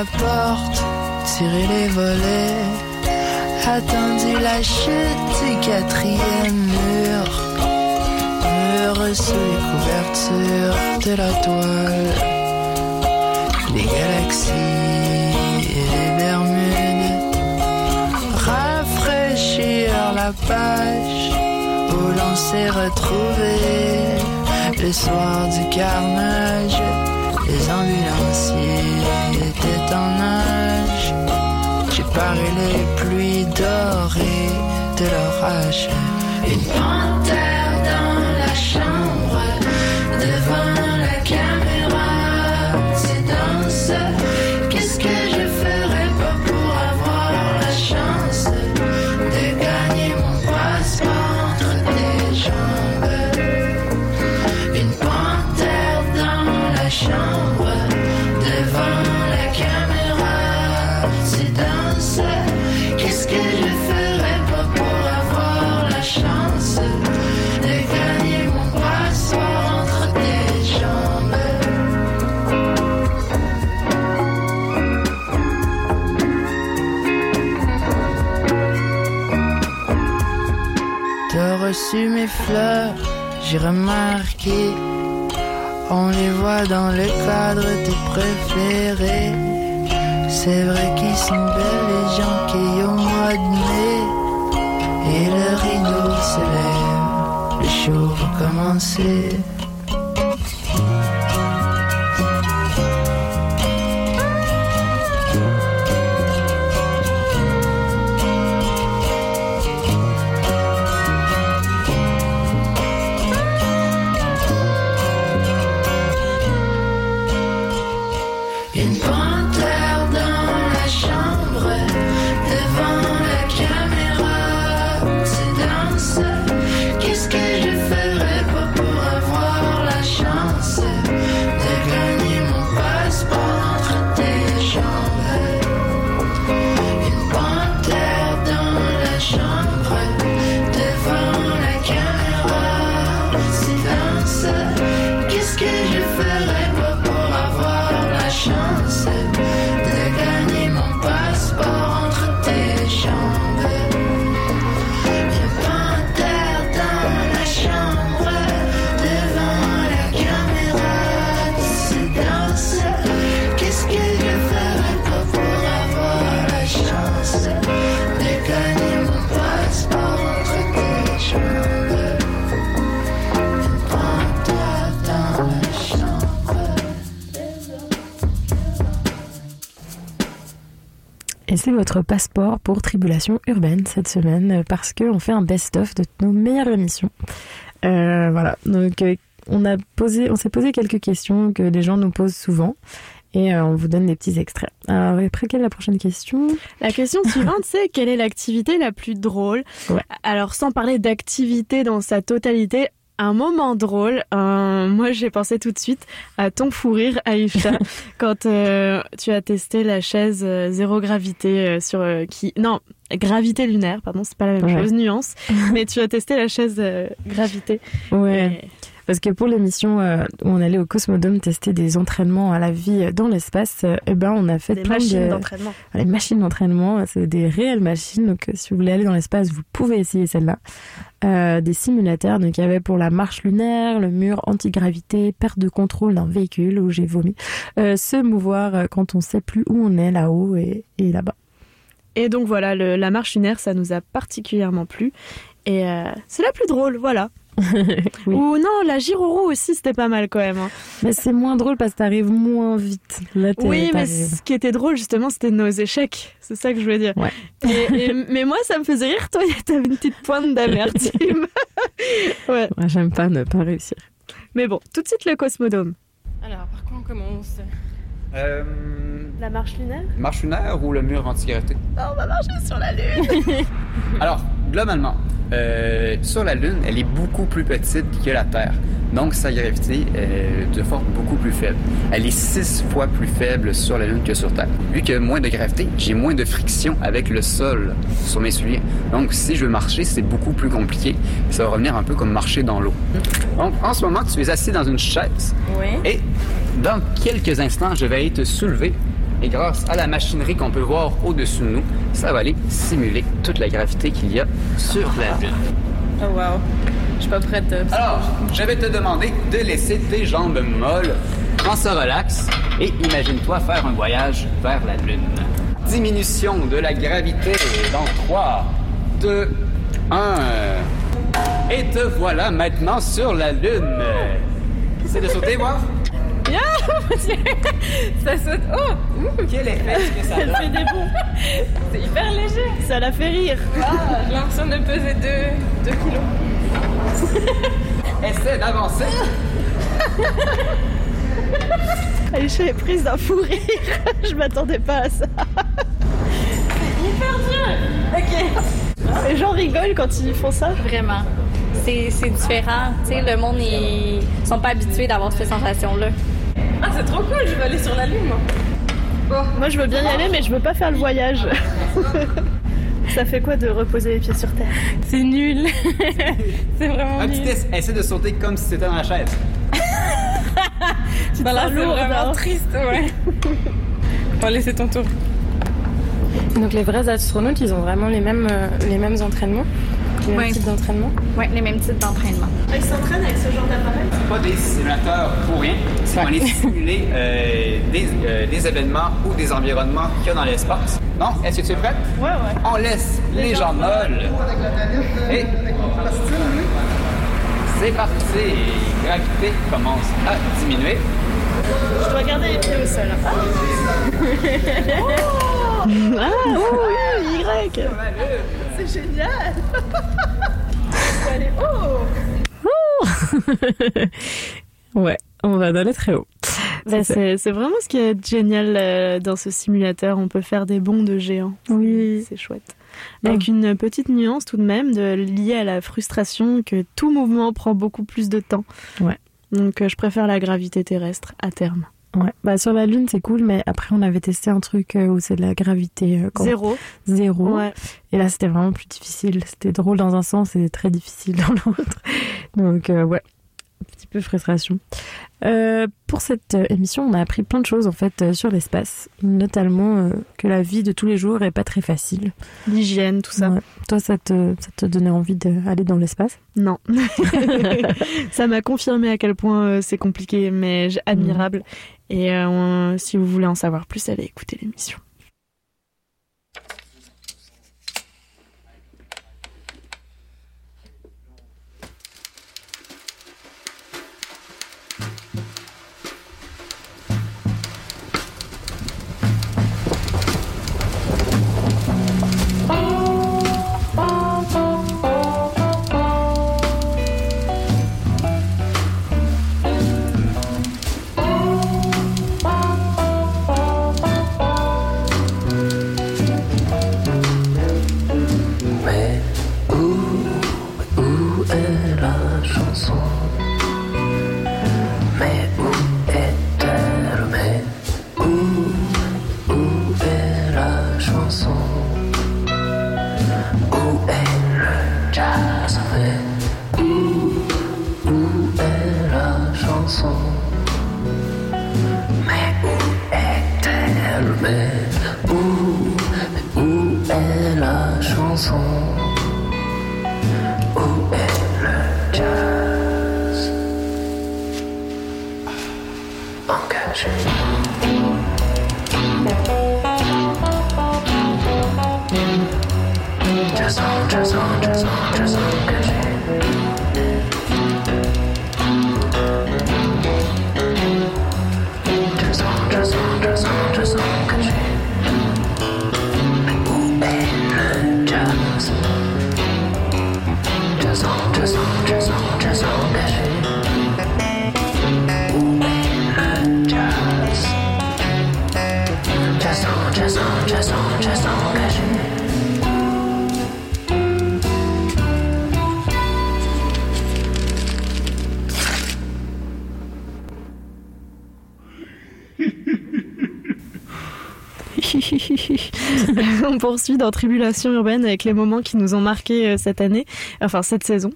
La porte, les volets, attendu la chute du quatrième mur. Mur sous les couvertures de la toile, les galaxies et les Bermudes. Rafraîchir la page où l'on s'est retrouvé le soir du carnage. Les ambulanciers étaient en nage. J'ai paré les pluies dorées de l'orage. Une panthère dans la chambre, devant la caméra. Mes fleurs, j'ai remarqué. On les voit dans le cadre de tes préférés. C'est vrai qu'ils sont belles les gens qui au mois de mai. Et le rideau se lève, le show va commencer. Votre passeport pour Tribulation Urbaine cette semaine euh, parce qu'on fait un best-of de nos meilleures émissions. Euh, voilà, donc euh, on, a posé, on s'est posé quelques questions que les gens nous posent souvent et euh, on vous donne des petits extraits. Alors, après, quelle est la prochaine question? La question suivante, c'est quelle est l'activité la plus drôle? Alors, sans parler d'activité dans sa totalité, un moment drôle, euh, moi j'ai pensé tout de suite à ton fou rire, Aïcha, quand euh, tu as testé la chaise euh, zéro gravité euh, sur qui non gravité lunaire, pardon, c'est pas la même Ouais. chose, nuance, mais tu as testé la chaise gravité. Ouais. Parce que pour l'émission euh, où on allait au Cosmodome tester des entraînements à la vie dans l'espace, euh, eh ben on a fait Des plein machines de d'entraînement. Les machines d'entraînement, c'est des réelles machines. Donc euh, si vous voulez aller dans l'espace, vous pouvez essayer celle-là. Euh, des simulateurs, donc il y avait pour la marche lunaire, le mur antigravité, perte de contrôle d'un véhicule où j'ai vomi, euh, se mouvoir quand on sait plus où on est là-haut et, et là-bas. Et donc voilà, le- la marche lunaire, ça nous a particulièrement plu. Et euh, c'est la plus drôle, voilà. Ou non, la gyroroue aussi, c'était pas mal quand même. hein. Mais c'est moins drôle parce que t'arrives moins vite. Là, Oui, mais ce qui était drôle justement, c'était nos échecs. C'est ça que je voulais dire. Et- et- mais moi, ça me faisait rire. Toi, t'avais une petite pointe d'amertume. ouais. Ouais, J'aime pas ne pas réussir. Mais bon, tout de suite le cosmodome. Alors, par quoi on commence? Euh, La marche lunaire? marche lunaire ou le mur antigravité? On va marcher sur la lune. Alors, globalement, euh, sur la Lune, elle est beaucoup plus petite que la Terre. Donc, sa gravité est de forme beaucoup plus faible. Elle est six fois plus faible sur la Lune que sur Terre. Vu qu'il y a moins de gravité, j'ai moins de friction avec le sol sur mes souliers. Donc, si je veux marcher, c'est beaucoup plus compliqué. Ça va revenir un peu comme marcher dans l'eau. Donc, en ce moment, tu es assis dans une chaise. Oui. Et dans quelques instants, je vais aller te soulever. Et grâce à la machinerie qu'on peut voir au-dessus de nous, ça va aller simuler toute la gravité qu'il y a sur la Lune. Oh wow. Je suis pas prête. euh, Alors, je vais te demander de laisser tes jambes molles, prends ça relax et imagine-toi faire un voyage vers la Lune. Diminution de la gravité dans 3, 2, 1. Et te voilà maintenant sur la Lune. C'est de sauter, voir? Ça saute. Oh! Ouh. Quel effet est-ce que ça donne? fait des bons. C'est hyper léger. Ça la fait rire. Ah, j'ai l'impression de peser 2 kilos. Essaie d'avancer. Aïcha est prise d'un fou rire. je m'attendais pas à ça. Hyper dur! Ok. Les gens rigolent quand ils font ça. Vraiment. C'est c'est différent. Tu sais, le monde, ils sont pas habitués d'avoir cette sensation-là. C'est trop cool, je vais aller sur la lune, moi. Moi, je veux bien y aller, mais je veux pas faire le voyage. ça fait quoi de reposer les pieds sur terre? C'est nul. c'est vraiment Un nul. petit test, essaie de sauter comme si c'était dans la chaise. Bah là, sens c'est vraiment triste, ouais. Bon, allez, c'est ton tour. Donc les vrais astronautes, ils ont vraiment les mêmes, euh, les mêmes entraînements, les mêmes Ouais. types d'entraînement? Oui, les mêmes types d'entraînement. Ils s'entraînent avec ce genre d'appareil? C'est pas des simulateurs pour rien. C'est qu'on allait simuler euh, des, euh, des événements ou des environnements qu'il y a dans l'espace. Non? Est-ce que tu es prête? Ouais, ouais. On laisse les, jambes molles. Et c'est parti. Gravité commence à diminuer. Je dois garder les pieds au sol. ah, oui, Y C'est génial Allez, oh Ouais, on va d'aller très haut. Bah, C'est vraiment ce qui est génial euh, dans ce simulateur. On peut faire des bonds de géants. Oui. C'est chouette. Avec une petite nuance tout de même de, liée à la frustration que tout mouvement prend beaucoup plus de temps. Ouais. Donc euh, je préfère la gravité terrestre à terme. Ouais, bah sur la Lune c'est cool, mais après on avait testé un truc euh, où c'est de la gravité euh, Zéro. Zéro. Ouais. Et là c'était vraiment plus difficile. C'était drôle dans un sens et très difficile dans l'autre. Donc euh, ouais, un petit peu frustration. Euh, pour cette euh, émission, on a appris plein de choses en fait euh, sur l'espace, notamment euh, que la vie de tous les jours est pas très facile. L'hygiène, tout ça. Ouais. Toi, ça te, ça te donnait envie d'aller dans l'espace? Non. ça m'a confirmé à quel point c'est compliqué, mais admirable. Et euh, on- si vous voulez en savoir plus, allez écouter l'émission. Poursuit dans Tribulation urbaine avec les moments qui nous ont marqués euh, cette année, enfin cette saison.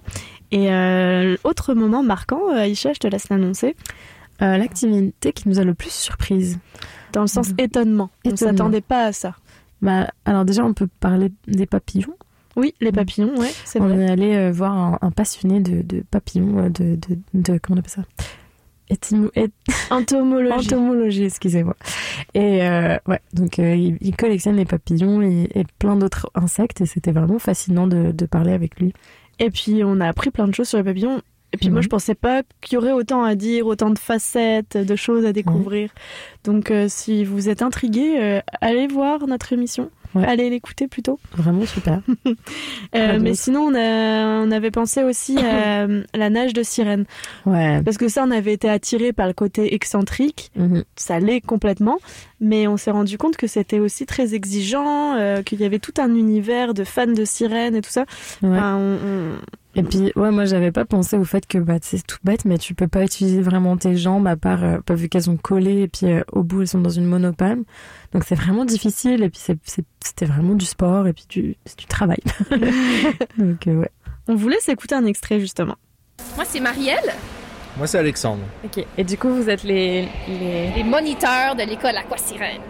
Et euh, autre moment marquant, euh, Aïcha, je te laisse l'annoncer. Euh, L'activité qui nous a le plus surprise. Dans le sens étonnement. On ne s'attendait pas à ça. Bah, alors déjà, on peut parler des papillons. Oui, les papillons, ouais, c'est On vrai. est allé euh, voir un, un passionné de, de papillons, de, de, de- comment on appelle ça? Étimo- Entomologie. Entomologie, excusez-moi. Et euh, ouais, donc euh, il, il collectionne les papillons et, et plein d'autres insectes et c'était vraiment fascinant de, de parler avec lui. Et puis on a appris plein de choses sur les papillons. Et puis moi Mhm. je pensais pas qu'il y aurait autant à dire, autant de facettes, de choses à découvrir. Donc euh, si vous êtes intrigué, euh, allez voir notre émission. Ouais. Allez l'écouter plutôt. Vraiment super. Euh, mais sinon, on, a- on avait pensé aussi à la nage de sirène. Ouais. Parce que ça, on avait été attiré par le côté excentrique. Mhm. Ça l'est complètement. Mais on s'est rendu compte que c'était aussi très exigeant, euh, qu'il y avait tout un univers de fans de sirènes et tout ça. Ouais. Enfin, on- on- Et puis, ouais, moi, j'avais pas pensé au fait que bah, c'est tout bête, mais tu peux pas utiliser vraiment tes jambes à part, euh, pas vu qu'elles sont collées et puis euh, au bout elles sont dans une monopalme. Donc c'est vraiment difficile et puis c'était vraiment du sport et puis du, c'est du travail. Donc euh, ouais. On vous laisse écouter un extrait justement. Moi, c'est Marielle, Moi, c'est Alexandre. Ok. Et du coup, vous êtes les, les... les moniteurs de l'école Aquasirène.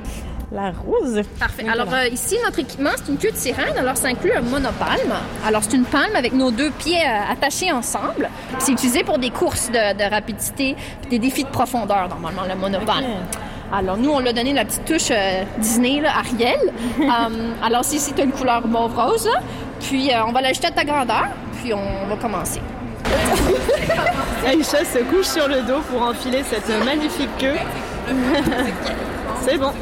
La rose. Parfait. Alors euh, ici, notre équipement, c'est une queue de sirène. Alors ça inclut un monopalme. Alors c'est une palme avec nos deux pieds euh, attachés ensemble. Puis C'est utilisé pour des courses de, de rapidité, puis des défis de profondeur, normalement, le monopalme. Alors nous, on l'a donné la petite touche euh, Disney, là, Ariel. Alors c'est ici, tu as une couleur mauve-rose. Puis euh, on va l'ajouter à ta grandeur, puis on va commencer. Aïcha se couche sur le dos pour enfiler cette magnifique queue. C'est bon.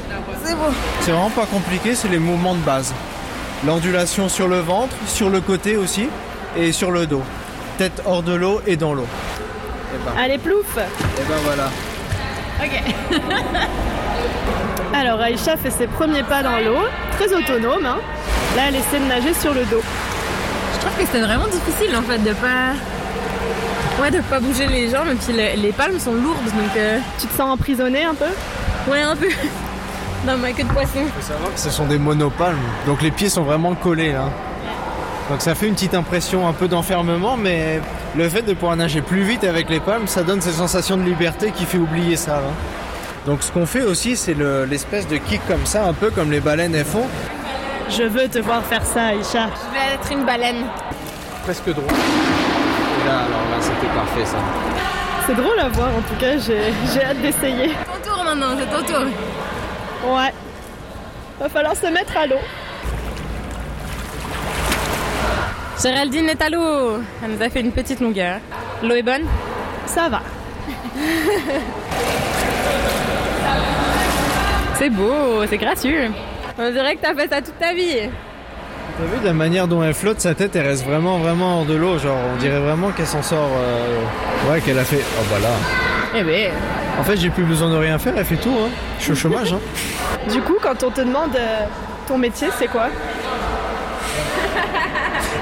C'est bon. C'est vraiment pas compliqué, c'est les mouvements de base. L'ondulation sur le ventre, sur le côté aussi, et sur le dos. Tête hors de l'eau et dans l'eau. Et ben, Allez, plouf et ben voilà. Ok. Alors Aïcha fait ses premiers pas dans l'eau, très autonome. hein. Là, elle essaie de nager sur le dos. Je trouve que c'était vraiment difficile en fait de pas. Ouais, de pas bouger les jambes et puis le- les palmes sont lourdes donc. euh, Tu te sens emprisonnée un peu? Ouais, un peu. Dans ma queue de poisson. faut savoir que ce sont des monopalmes, donc les pieds sont vraiment collés. hein. Donc ça fait une petite impression un peu d'enfermement, mais le fait de pouvoir nager plus vite avec les palmes, ça donne cette sensation de liberté qui fait oublier ça. hein. Donc ce qu'on fait aussi, c'est le- l'espèce de kick comme ça, un peu comme les baleines elles font. Je veux te voir faire ça, Aïcha. Je vais être une baleine. Presque drôle. Et là, alors là, c'était parfait ça. C'est drôle à voir, en tout cas, j'ai j'ai hâte d'essayer. Maintenant, c'est ton tour. Ouais. Va falloir se mettre à l'eau. Géraldine est à l'eau. Elle nous a fait une petite longueur. L'eau est bonne? Ça va. C'est beau, c'est gracieux. On dirait que t'as fait ça toute ta vie. T'as vu de la manière dont elle flotte, sa tête elle reste vraiment vraiment hors de l'eau, genre on dirait vraiment qu'elle s'en sort. euh, Ouais, qu'elle a fait. Oh bah là. Eh ben. En fait, j'ai plus besoin de rien faire, elle fait tout. Hein. Je suis au chômage. Hein. Du coup, quand on te demande euh, ton métier, c'est quoi?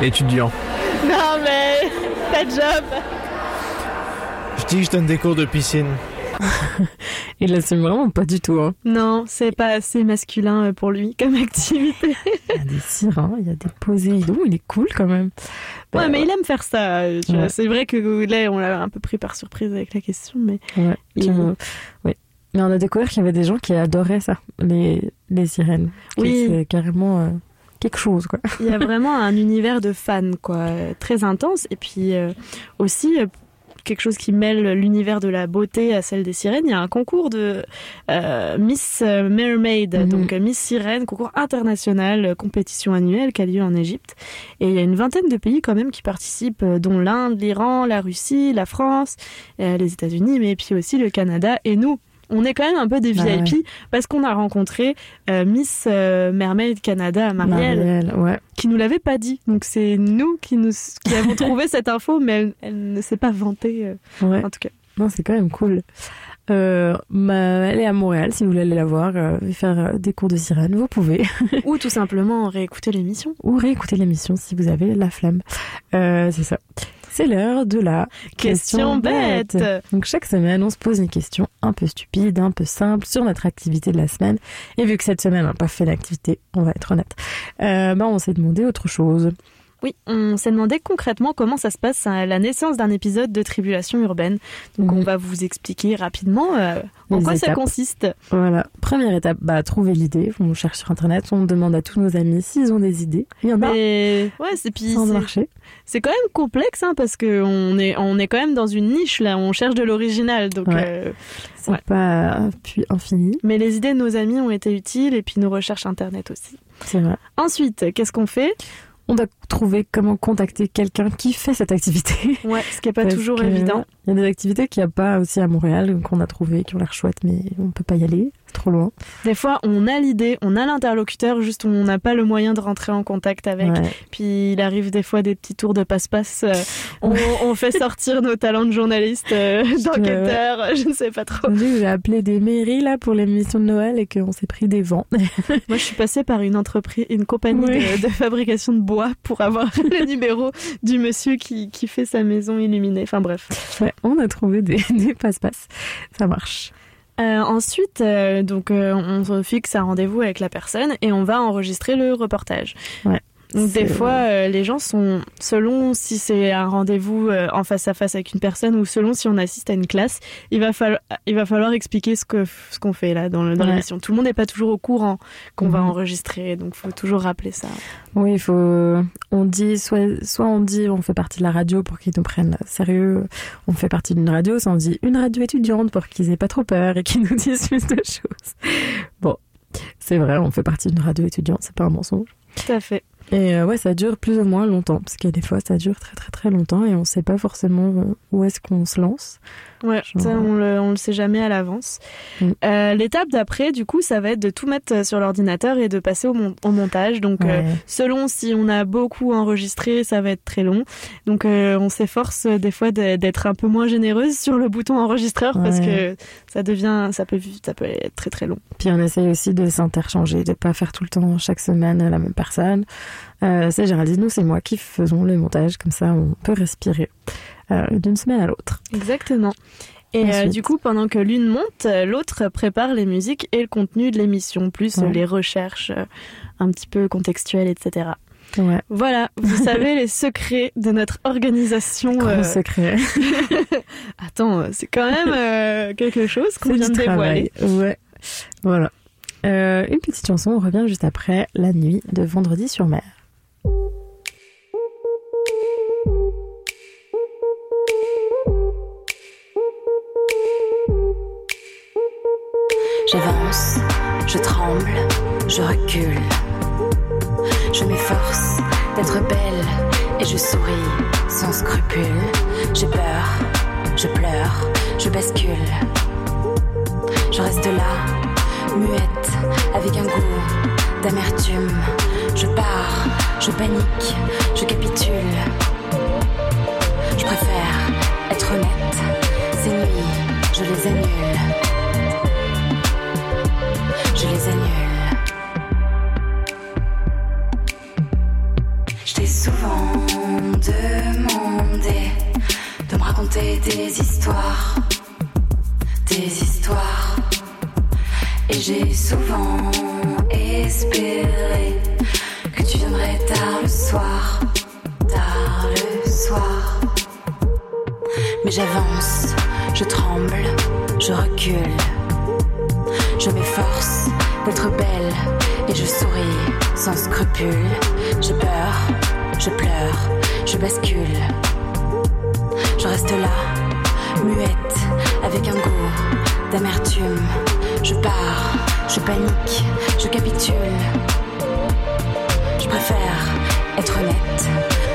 Étudiant. Non, mais ta job. Je dis que je donne des cours de piscine. Il l'assume vraiment pas du tout. Hein. Non, c'est pas assez masculin euh, pour lui comme activité. Il y a des sirens, il y a des poséidons, il est cool quand même. Bah, Ouais, mais il aime faire ça. euh, Ouais. C'est vrai que là, on l'a un peu pris par surprise avec la question, mais Ouais, il- ouais. Mais on a découvert qu'il y avait des gens qui adoraient ça, les, les sirènes. Oui. C'est carrément euh, quelque chose, quoi. Il y a vraiment un univers de fans, quoi, très intense. Et puis euh, aussi quelque chose qui mêle l'univers de la beauté à celle des sirènes. Il y a un concours de euh, Miss Mermaid, Mhm. donc euh, Miss Sirène, concours international, euh, compétition annuelle qui a lieu en Égypte. Et il y a une vingtaine de pays quand même qui participent, dont l'Inde, l'Iran, la Russie, la France, les États-Unis, mais puis aussi le Canada et nous. On est quand même un peu des Ah VIP ouais. parce qu'on a rencontré euh, Miss euh, Mermaid Canada, Marielle, Marielle, ouais. qui nous l'avait pas dit. Donc c'est nous qui nous qui avons trouvé cette info, mais elle, elle ne s'est pas vantée. euh, Ouais. En tout cas. Non, c'est quand même cool. Euh, bah, elle est à Montréal, si vous voulez aller la voir, euh, et faire euh, des cours de sirène, vous pouvez. Ou tout simplement réécouter l'émission. Ou réécouter l'émission si vous avez la flemme. Euh, c'est ça. C'est l'heure de la Question bête. Donc chaque semaine, on se pose une question un peu stupide, un peu simple sur notre activité de la semaine. Et vu que cette semaine, on n'a pas fait d'activité, on va être honnête, euh, bah, on s'est demandé autre chose. Oui, on s'est demandé concrètement comment ça se passe à la naissance d'un épisode de Tribulation urbaine. Donc on va vous expliquer rapidement euh, en Les quoi ça consiste. Voilà. Première étape, bah, trouver l'idée. On cherche sur Internet, on demande à tous nos amis s'ils ont des idées. Il y en a. Mais ouais, c'est puis a c'est- quand même complexe hein, parce que on est on est quand même dans une niche là, on cherche de l'original donc Ouais. euh, C'est ouais. pas puis infini. Mais les idées de nos amis ont été utiles et puis nos recherches internet aussi. C'est vrai. Ensuite, qu'est-ce qu'on fait? On doit trouver comment contacter quelqu'un qui fait cette activité. Ouais, ce qui est pas Parce toujours évident. Il y a des activités qu'il n'y a pas aussi à Montréal, qu'on a trouvé, qui ont l'air chouettes, mais on peut pas y aller. C'est trop loin. Des fois, on a l'idée, on a l'interlocuteur, juste on n'a pas le moyen de rentrer en contact avec. Ouais. Puis il arrive des fois des petits tours de passe-passe. euh, on, on fait sortir nos talents de journalistes, euh, d'enquêteurs, je ne sais pas trop. J'ai appelé des mairies là pour l'émission de Noël et qu'on s'est pris des vents. Moi, je suis passée par une entreprise, une compagnie Oui. de, de fabrication de bois pour avoir le numéro du monsieur qui, qui fait sa maison illuminée. Enfin bref. Ouais, on a trouvé des, des passe-passe. Ça marche. Euh, ensuite, euh, donc, euh, on se fixe un rendez-vous avec la personne et on va enregistrer le reportage. Ouais. Donc des fois, euh, les gens sont, selon si c'est un rendez-vous euh, en face à face avec une personne ou selon si on assiste à une classe, il va falloir, il va falloir expliquer ce qu'on fait là dans, Ouais. l'émission. Tout le monde n'est pas toujours au courant qu'on va Mhm. enregistrer, donc faut toujours rappeler ça. Oui, il faut. On dit soit, soit on dit on fait partie de la radio pour qu'ils nous prennent sérieux. On fait partie d'une radio, soit on dit une radio étudiante pour qu'ils aient pas trop peur et qu'ils nous disent plus de choses. Bon, c'est vrai, on fait partie d'une radio étudiante, c'est pas un mensonge. Tout à fait. Et euh, ouais, ça dure plus ou moins longtemps, parce qu'il y a des fois ça dure très très très longtemps et on sait pas forcément euh, où est-ce qu'on se lance. Ouais, Genre- ça on le, on le sait jamais à l'avance. Mm. Euh, L'étape d'après, du coup, ça va être de tout mettre euh, sur l'ordinateur et de passer au, mon- au montage. Donc, euh, selon si on a beaucoup enregistré, ça va être très long. Donc, euh, on s'efforce des fois d'être un peu moins généreuse sur le bouton enregistreur parce que ça devient, ça peut, ça peut être très très long. Puis on essaye aussi de s'interchanger, de pas faire tout le temps chaque semaine la même personne. C'est Géraldine, nous c'est moi qui faisons le montage, comme ça on peut respirer d'une semaine à l'autre. Exactement. Et euh, du coup, pendant que l'une monte, euh, l'autre prépare les musiques et le contenu de l'émission, plus euh, Ouais. les recherches euh, un petit peu contextuelles, etc. Ouais. Voilà, vous savez les secrets de notre organisation. Euh, secret. Attends, euh, c'est quand même euh, quelque chose qu'on vient de dévoiler. Ouais. Voilà. Euh, une petite chanson, on revient juste après la nuit de vendredi sur mer. J'avance, je tremble, je recule. Je m'efforce d'être belle et je souris sans scrupule. J'ai peur, je pleure, je bascule. Je reste là, muette, avec un goût d'amertume. Je pars, je panique, je capitule. Je préfère être honnête, ces nuits, je les annule. Je les annule. Je t'ai souvent demandé de me raconter des histoires, des histoires. Et j'ai souvent espéré que tu viendrais tard le soir, tard le soir. Mais j'avance, je tremble, je recule. Je m'efforce d'être belle et je souris sans scrupule. J'ai peur, je pleure, je bascule. Je reste là, muette, avec un goût d'amertume. Je pars, je panique, je capitule. Je préfère être honnête.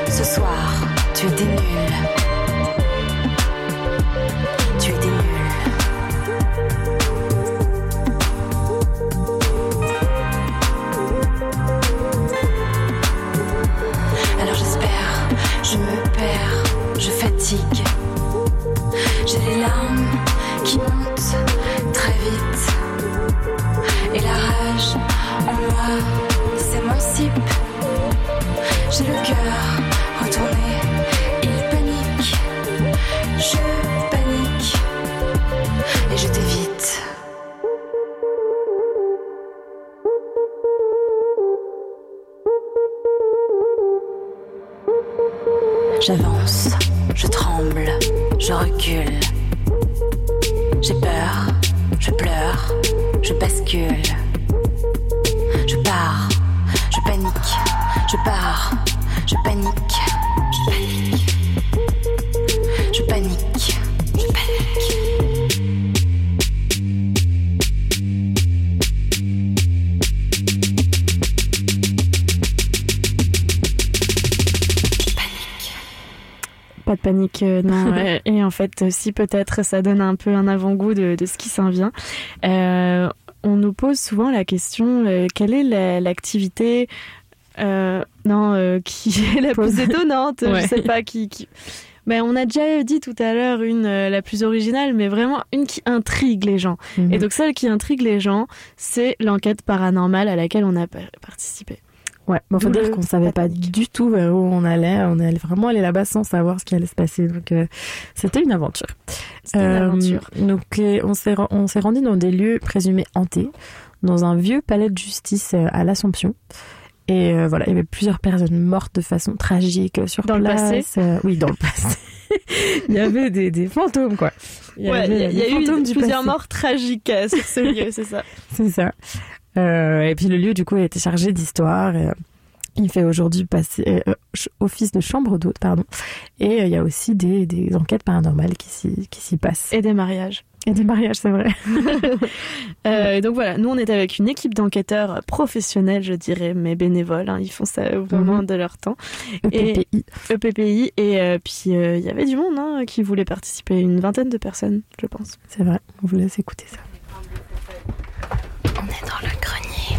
Ce soir, tu étais nul. Tu étais je et en fait, si peut-être ça donne un peu un avant-goût de, de ce qui s'en vient. Euh, on nous pose souvent la question euh, quelle est la- l'activité euh, non qui est la plus étonnante? Ouais. Je sais pas qui. qui... Ben, on a déjà dit tout à l'heure une euh, la plus originale, mais vraiment une qui intrigue les gens. Mhm. Et donc celle qui intrigue les gens, c'est l'enquête paranormale à laquelle on a par- participé. Ouais, bon, faut dire le qu'on savait pas du tout vers où on allait. On allait vraiment aller là-bas sans savoir ce qui allait se passer. Donc, euh, c'était une aventure. C'était une aventure. Donc, les- on s'est, on s'est rendu dans des lieux présumés hantés, dans un vieux palais de justice euh, à l'Assomption. Et euh, voilà, il y avait plusieurs personnes mortes de façon tragique euh, sur Dans le place. passé? Euh, Oui, dans le passé. il y avait des, des fantômes, quoi. Il y Ouais, avait y a, y eu plusieurs passé. morts tragiques euh, sur ce lieu, c'est ça. C'est ça. Euh, et puis le lieu, du coup, a été chargé d'histoire. euh, il fait aujourd'hui passer euh, office de chambre d'hôte, pardon. Et euh, il y a aussi des, des enquêtes paranormales qui s'y, passent. Et des mariages. Et des mariages, c'est vrai. Euh, donc voilà, nous on est avec une équipe d'enquêteurs professionnels, je dirais, mais bénévoles. hein, ils font ça vraiment Mhm. de leur temps. EPPI. Et, EPPI. Et euh, puis euh, il y avait du monde hein, qui voulait participer, une vingtaine de personnes, je pense. C'est vrai, on vous laisse écouter ça. Est dans le grenier.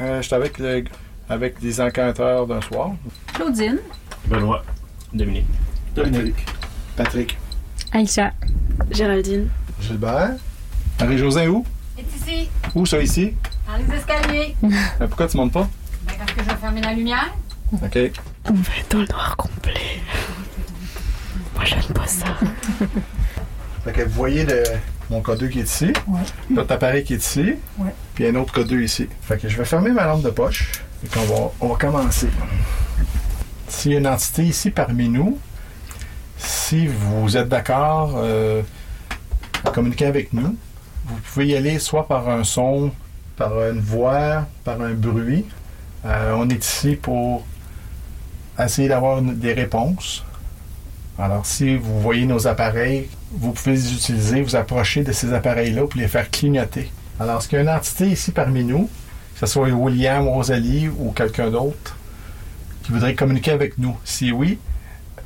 Euh, J'étais avec, le- avec des enquêteurs d'un soir. Claudine. Benoît. Dominique. Dominique. Patrick. Aïcha. Géraldine. Gilbert. Marie-Josée où? C'est ici, Où ça ici? dans les escaliers. Euh, pourquoi tu montes pas? Ben, parce que je vais fermer la lumière. OK. On va être dans le noir complet. Moi j'aime pas ça. Fait que vous voyez le, mon codeux qui est ici, l'autre appareil qui est ici, Ouais. puis un autre codeux ici. Fait que je vais fermer ma lampe de poche et qu'on va, on va commencer. S'il y a une entité ici parmi nous, si vous êtes d'accord euh, à communiquer avec nous, vous pouvez y aller soit par un son, par une voix, par un bruit. Euh, on est ici pour essayer d'avoir des réponses. Alors, si vous voyez nos appareils, vous pouvez les utiliser, vous approcher de ces appareils-là pour les faire clignoter. Alors, est-ce qu'il y a une entité ici parmi nous, que ce soit William, Rosalie ou quelqu'un d'autre, qui voudrait communiquer avec nous? Si oui,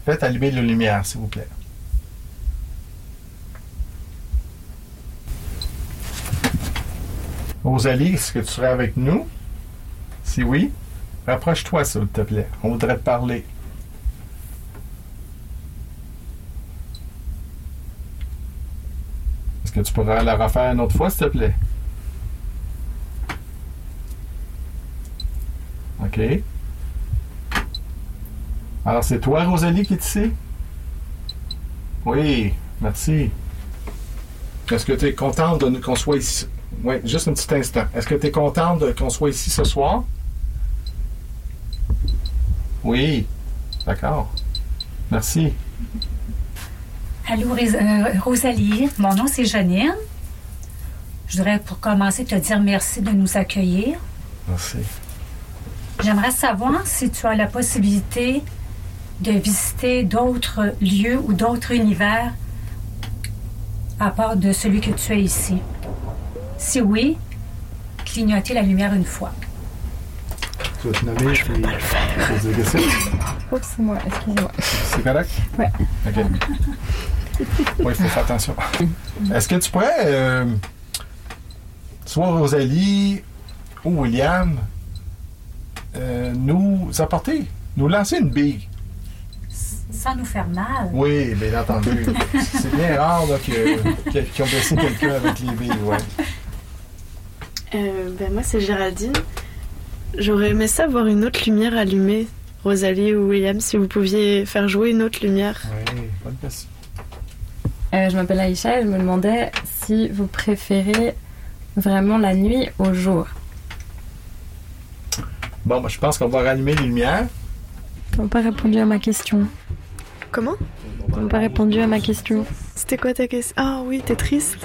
faites allumer la lumière, s'il vous plaît. Rosalie, est-ce que tu serais avec nous? Si oui, rapproche-toi, s'il te plaît. On voudrait te parler. Est-ce que tu pourrais la refaire une autre fois, s'il te plaît? OK. Alors, c'est toi, Rosalie, qui est ici? Oui, merci. Est-ce que tu es contente de nous- qu'on soit ici? Oui, juste un petit instant. Est-ce que tu es contente qu'on soit ici ce soir? Oui. D'accord. Merci. Allô, euh, Rosalie. Mon nom, c'est Janine. Je voudrais, pour commencer, te dire merci de nous accueillir. Merci. J'aimerais savoir si tu as la possibilité de visiter d'autres lieux ou d'autres univers à part de celui que tu as ici. Si oui, clignoter la lumière une fois. Tu vas te nommer, puis je vais te dire que c'est. Oups, c'est moi, excusez-moi. C'est correct? Ouais. OK. Oui, il faut faire attention. Est-ce que tu pourrais, euh, soit Rosalie ou William, euh, nous apporter, nous lancer une bille? Sans nous faire mal. Oui, bien entendu. C'est bien rare là, que- que- qu'ils ont blessé quelqu'un avec les billes, ouais. Euh, ben moi, c'est Géraldine. J'aurais aimé ça voir une autre lumière allumée. Rosalie ou William, si vous pouviez faire jouer une autre lumière. Oui, bonne question. Euh, je m'appelle Aïcha et je me demandais si vous préférez vraiment la nuit au jour. Bon, ben, je pense qu'on va rallumer les lumières. T'as pas répondu à ma question. Comment? T'as pas répondu à ma question. C'était quoi ta question? Ah oui, t'es triste?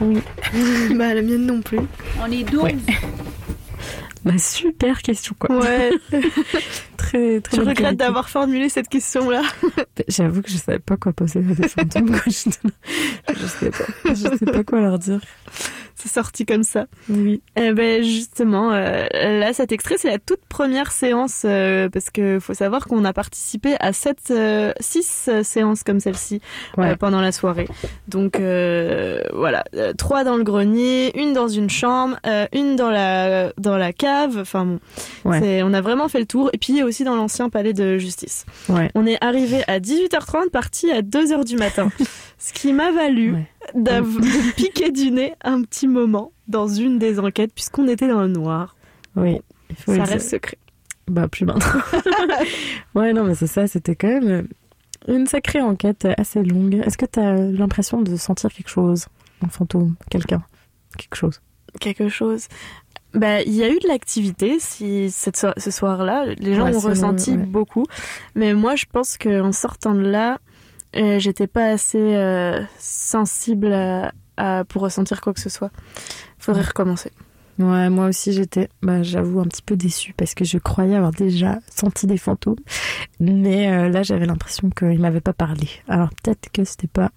Oui. bah la mienne non plus. On est 12. Bah, super question, quoi. Ouais. très, très Je regrette d'avoir formulé cette question-là. J'avoue que je savais pas quoi poser à des fantômes j'étais là. Je sais pas. Je sais pas quoi leur dire. C'est sorti comme ça. Oui. Eh ben justement, euh, là cet extrait c'est la toute première séance euh, parce que faut savoir qu'on a participé à sept, euh, six séances comme celle-ci Ouais. pendant la soirée. Donc voilà, trois dans le grenier, une dans une chambre, une dans la dans la cave. Enfin bon, Ouais. on a vraiment fait le tour. Et puis aussi dans l'ancien palais de justice. Ouais. On est arrivé à 18h30, parti à 2h du matin. Ce qui m'a valu de piquer du nez un petit moment dans une des enquêtes, puisqu'on était dans le noir. Oui. Il faut Ça reste secret. Bah, plus maintenant. ouais, non, mais c'est ça. C'était quand même une sacrée enquête assez longue. Est-ce que t'as l'impression de sentir quelque chose Un fantôme Quelqu'un Quelque chose? Quelque chose. Bah, il y a eu de l'activité si cette so- ce soir-là. Les gens Ouais, ont ressenti ouais. beaucoup. Mais moi, je pense qu'en sortant de là, euh, j'étais pas assez euh, sensible à- à- pour ressentir quoi que ce soit. Faudrait Ouais. recommencer. Ouais, moi aussi j'étais, bah, j'avoue, un petit peu déçue parce que je croyais avoir déjà senti des fantômes. Mais euh, là, j'avais l'impression qu'ils m'avaient pas parlé. Alors peut-être que c'était pas.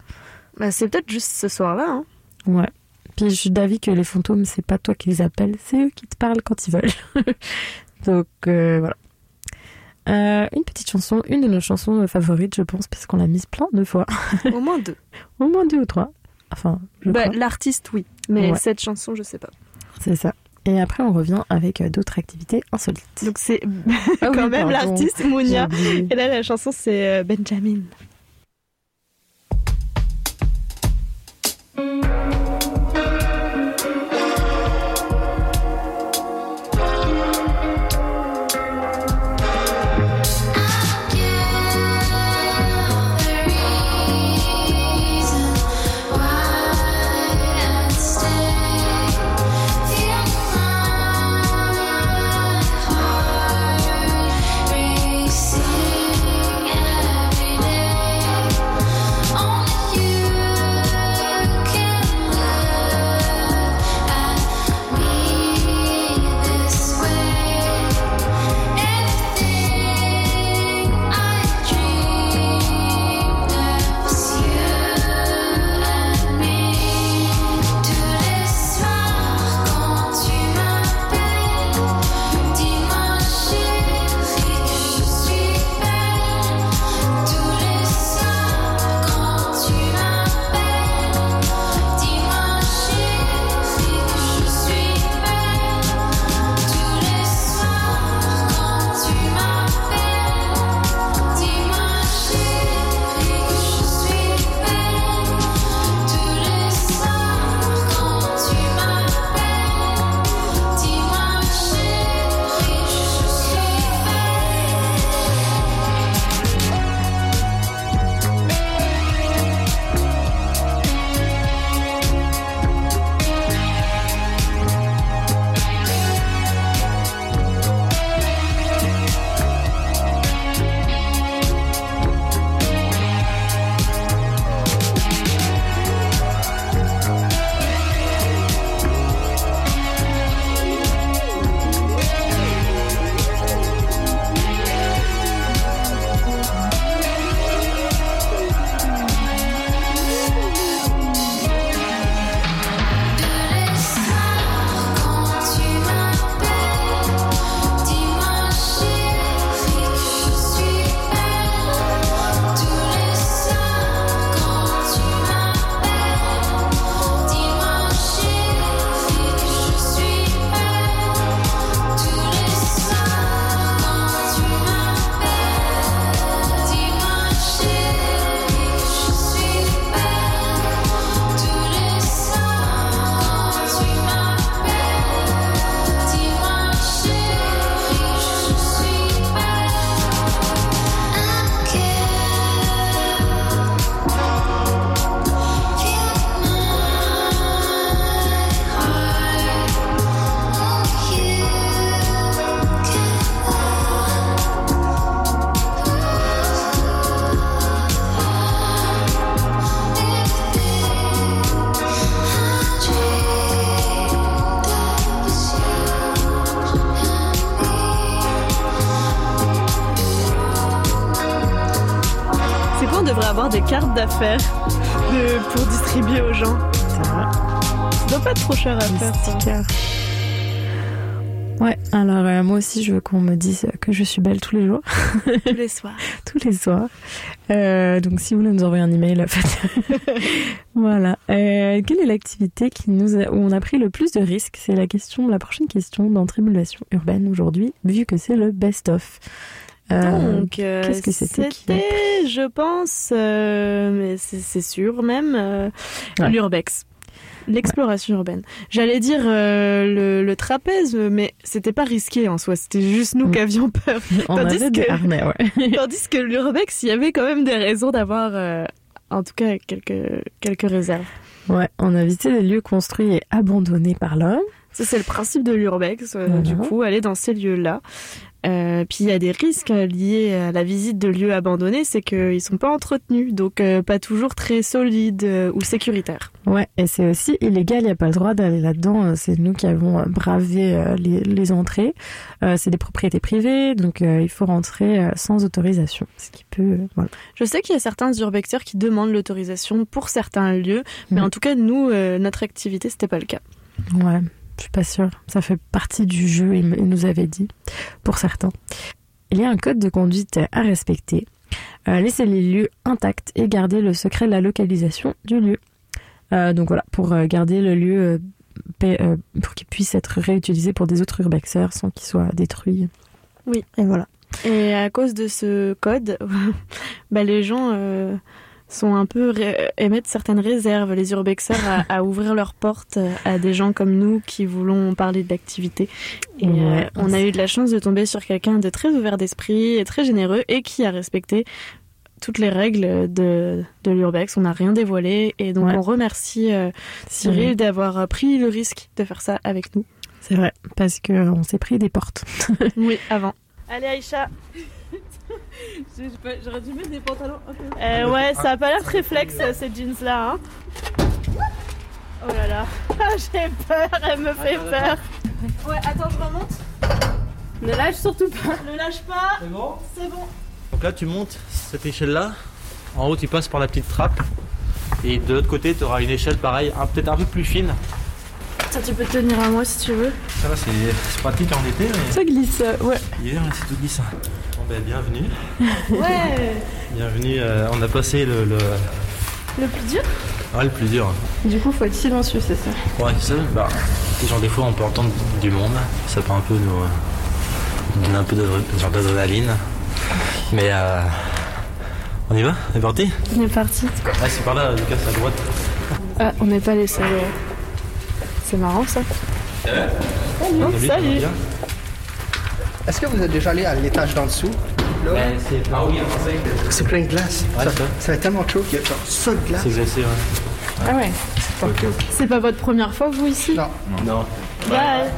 Bah, c'est peut-être juste ce soir-là. Hein. Ouais. Puis je suis d'avis que les fantômes, c'est pas toi qui les appelles, c'est eux qui te parlent quand ils veulent. Donc euh, voilà. Euh, une petite chanson, une de nos chansons favorites, je pense, parce qu'on l'a mise plein de fois. Au moins deux. Au moins deux ou trois. Enfin, Bah. L'artiste, oui. Mais Ouais. cette chanson, je sais pas. C'est ça. Et après, on revient avec euh, d'autres activités insolites. Donc c'est Ah oui, quand même l'artiste Mounia. Et là, la chanson, c'est euh, Benjamin. De- pour distribuer aux gens. Ça va. Doit pas être trop cher à faire. ça. Stickers. Ouais, alors euh, moi aussi je veux qu'on me dise que je suis belle tous les jours, Tous les soirs. tous les soirs. Euh, donc si vous voulez nous envoyer un email, faites. voilà. Euh, quelle est l'activité qui nous a- où on a pris le plus de risques? C'est la question, la prochaine question dans Tribulation urbaine aujourd'hui, vu que c'est le best-of. Euh, Donc, euh, qu'est-ce que c'était C'était, je pense, euh, mais c'est sûr même, euh, Ouais. l'urbex. L'exploration urbaine. J'allais dire euh, le, le trapèze, mais c'était pas risqué en soi, c'était juste nous Mm. qui avions peur. On Tandis avait des que- harnais, ouais. Tandis que l'urbex, il y avait quand même des raisons d'avoir, en tout cas, quelques, quelques réserves. Ouais, on a visité des lieux construits et abandonnés par l'homme. Ça, c'est le principe de l'urbex, euh, Mhm. du coup, aller dans ces lieux-là. Euh, puis il y a des risques euh, liés à la visite de lieux abandonnés, c'est qu'ils sont pas entretenus, donc euh, pas toujours très solides euh, ou sécuritaires. Ouais, et c'est aussi illégal, il n'y a pas le droit d'aller là-dedans. C'est nous qui avons bravé les, les entrées. C'est des propriétés privées, donc il faut rentrer sans autorisation. Ce qui peut. voilà. Je sais qu'il y a certains urbexeurs qui demandent l'autorisation pour certains lieux, mais Mhm. en tout cas, nous, notre activité, c'était pas le cas. Ouais, je suis pas sûre. Ça fait partie du jeu, il, nous avait dit, pour certains. Il y a un code de conduite à respecter. Euh, laisser les lieux intacts et garder le secret de la localisation du lieu. Euh, donc voilà, pour euh, garder le lieu, euh, pour qu'il puisse être réutilisé pour des autres urbexeurs sans qu'il soit détruit. Oui. Et voilà. Et à cause de ce code, bah, les gens euh, sont un peu émettent certaines réserves, les urbexeurs, à, à ouvrir leurs portes euh, à des gens comme nous qui voulons parler de l'activité. Et euh, on a eu de la chance de tomber sur quelqu'un de très ouvert d'esprit et très généreux et qui a respecté toutes les règles de, de l'urbex. On n'a rien dévoilé et donc Ouais. on remercie euh, Cyril d'avoir pris le risque de faire ça avec nous. C'est vrai, parce que on s'est pris des portes. Oui, avant. Allez Aïcha J'aurais dû mettre des pantalons un peu. Euh, ouais, ça a pas l'air très flex euh, ces jeans là. Hein. Oh là là, Ah, j'ai peur, elle me fait peur. Ouais, attends, je remonte. Ne lâche surtout pas. Ne lâche pas. C'est bon? C'est bon. Donc là, tu montes cette échelle-là. En haut, tu passes par la petite trappe. Et de l'autre côté, tu auras une échelle pareille, un- peut-être un peu plus fine. Ça, tu peux te tenir à moi si tu veux. Ça va, c'est pratique en été, mais Ça glisse, euh, ouais. hier, c'est tout glissant. Bon, ben, bienvenue. Ouais. Bienvenue. euh, on a passé le, le, Le plus dur ouais, le plus dur. Du coup, faut être silencieux, c'est ça. Ouais, c'est ça. Bah, genre, des fois, on peut entendre du monde. Ça peut un peu nous, euh, donner un peu d'adrénaline. Mais euh, on y va? On est parti? On est parti. Ah, c'est par là, Lucas, à droite. Ah, on n'est pas les seuls. C'est marrant ça. Salut, Salut. ça va bien Est-ce que vous êtes déjà allé à l'étage d'en dessous? Ben, c'est ah oui, C'est plein de glace. Ouais, ça, ça. ça va être tellement chaud qu'il y a genre ça de glace. C'est glacé, ouais. Ah ouais. C'est pas votre première fois vous ici? Non. Non. Bye.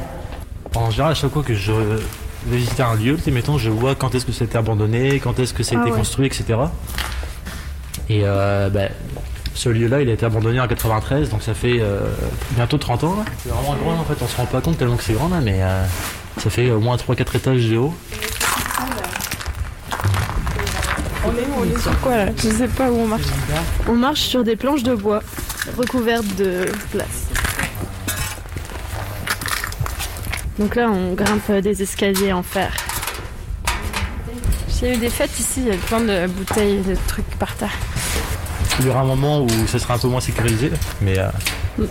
En général, à chaque fois que je vais visiter un lieu, tu sais, mettons, je vois quand est-ce que c'était abandonné, quand est-ce que ça a Ah été ouais. construit, etc. Et euh, ben, ce lieu-là, il a été abandonné en 93, donc ça fait euh, bientôt 30 ans. là. C'est vraiment grand, en fait, on se rend pas compte tellement que c'est grand, là, mais euh, ça fait au moins 3-4 étages de haut. On est, on est sur quoi là? Je sais pas où on marche. On marche sur des planches de bois recouvertes de glace. Donc là, on grimpe des escaliers en fer. J'ai eu des fêtes ici, il y a plein de bouteilles et de trucs par terre. Il y aura un moment où ça sera un peu moins sécurisé, mais, euh,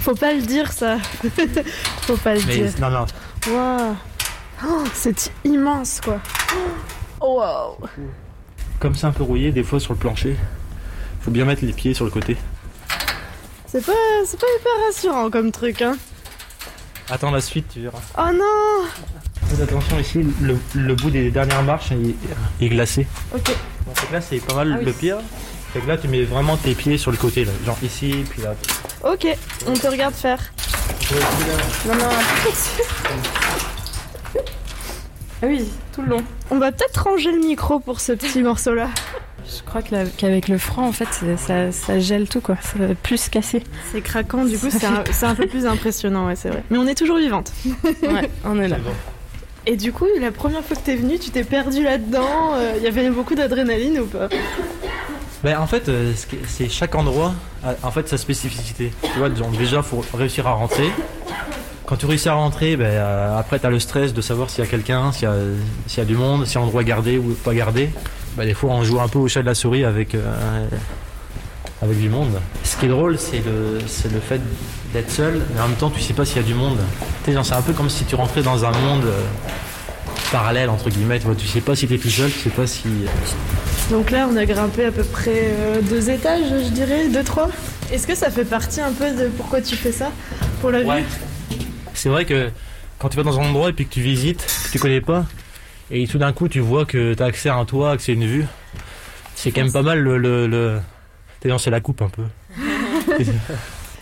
Faut pas le dire ça. Faut pas le mais dire. non, non. Waouh. Oh, c'est immense quoi. Oh, wow. Comme c'est un peu rouillé, des fois sur le plancher, faut bien mettre les pieds sur le côté. C'est pas, c'est pas hyper rassurant comme truc hein. Attends la suite, tu verras. Oh non. Faites attention ici, le, le bout des dernières marches est glacé. Ok. Donc c'est que là c'est pas mal Ah oui. le pire. C'est que là tu mets vraiment tes pieds sur le côté, là. genre ici, puis là. Ok, on te regarde faire. Non, non. Ah oui, tout le long. On va peut-être ranger le micro pour ce petit morceau là. Je crois que la- qu'avec le franc, en fait, c'est- ça, ça gèle tout, quoi. Ça va plus se casser. C'est craquant, du coup c'est un, fait c'est un peu plus impressionnant, ouais, c'est vrai. Mais on est toujours vivante. Ouais, on est là. Et du coup, la première fois que t'es venue, tu t'es perdue là-dedans. Il y avait beaucoup d'adrénaline ou pas? Ben, en fait, euh, c'est chaque endroit a en fait sa spécificité. Tu vois, déjà, faut réussir à rentrer. Quand tu réussis à rentrer, ben, euh, après, tu as le stress de savoir s'il y a quelqu'un, s'il y, y a du monde, si l'endroit est gardé ou pas gardé. Ben, des fois, on joue un peu au chat de la souris avec, euh, avec du monde. Ce qui est drôle, c'est le, le fait d'être seul, mais en même temps, tu sais pas s'il y a du monde. C'est un peu comme si tu rentrais dans un monde parallèle, entre guillemets. Tu vois, tu sais pas si tu es tout seul, tu sais pas si. Donc là, on a grimpé à peu près euh, deux étages, je dirais, deux, trois. Est-ce que ça fait partie un peu de pourquoi tu fais ça Pour la Ouais. vue C'est vrai que quand tu vas dans un endroit et puis que tu visites, que tu connais pas, et tout d'un coup tu vois que tu as accès à un toit, que c'est une vue, c'est quand même pas mal le. le, le... T'es c'est la coupe un peu.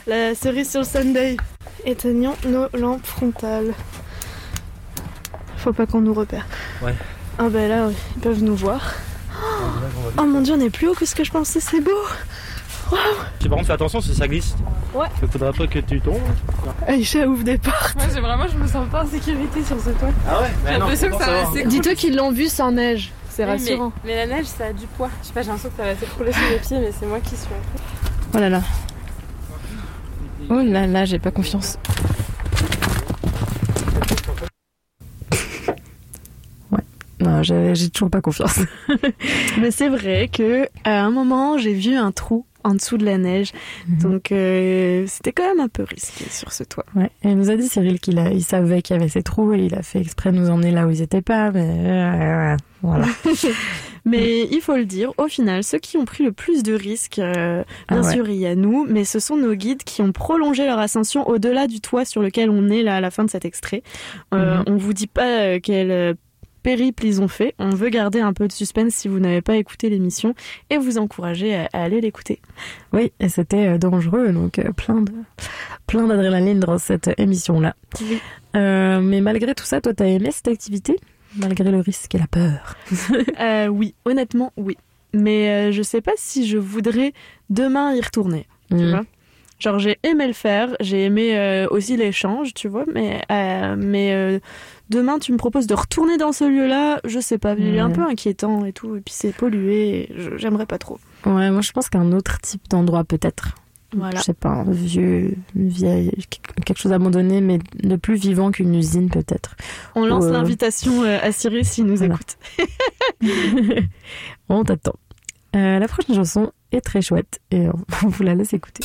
La cerise sur le Sunday. Éteignons nos lampes frontales. Faut pas qu'on nous repère. Ouais. Ah bah là, oui, ils peuvent nous voir. Oh mon dieu, on est plus haut que ce que je pensais, c'est beau Waouh Par contre, fais attention si ça glisse. Ouais. Il faudra pas que tu tombes. Aïcha ouvre des portes. Moi, j'ai vraiment, je me sens pas en sécurité sur ce toit. Ah ouais J'ai l'impression que ça va s'écrouler. Dis-toi qu'ils l'ont vu sans neige, c'est Oui, rassurant. Mais, mais la neige, ça a du poids. Je sais pas, j'ai l'impression que ça va s'écrouler sous mes pieds, mais c'est moi qui suis. Oh là là. Oh là là, j'ai pas confiance. Non, j'ai toujours pas confiance. Mais c'est vrai que à un moment, j'ai vu un trou en dessous de la neige. Donc euh, c'était quand même un peu risqué sur ce toit. Ouais. Et il nous a dit Cyril qu'il il savait qu'il y avait ces trous et il a fait exprès de nous emmener là où ils étaient pas. Mais euh, voilà. Mais il faut le dire, au final, ceux qui ont pris le plus de risques, euh, bien Ah ouais. sûr, il y a nous, mais ce sont nos guides qui ont prolongé leur ascension au-delà du toit sur lequel on est là à la fin de cet extrait. Euh, Mhm. On vous dit pas euh, quel euh, périple ils ont fait. On veut garder un peu de suspense si vous n'avez pas écouté l'émission et vous encourager à, à aller l'écouter. Oui, et c'était euh, dangereux, donc euh, plein de plein d'adrénaline dans cette émission-là. Oui. Euh, mais malgré tout ça, toi, t'as aimé cette activité Malgré le risque et la peur? Euh, oui, honnêtement, oui. Mais euh, je sais pas si je voudrais demain y retourner. Tu Mhm. vois Genre j'ai aimé le faire, j'ai aimé aussi l'échange, tu vois, mais mais demain tu me proposes de retourner dans ce lieu-là, je sais pas, il est un peu inquiétant et tout, et puis c'est pollué, j'aimerais pas trop. Ouais, moi je pense qu'un autre type d'endroit peut-être. Voilà. Je sais pas, un vieux, une vieille, quelque chose abandonné, mais de plus vivant qu'une usine peut-être. On lance euh, l'invitation euh, à Cyril s'il nous Voilà. écoute. On t'attend. Euh, la prochaine chanson est très chouette et on vous la laisse écouter.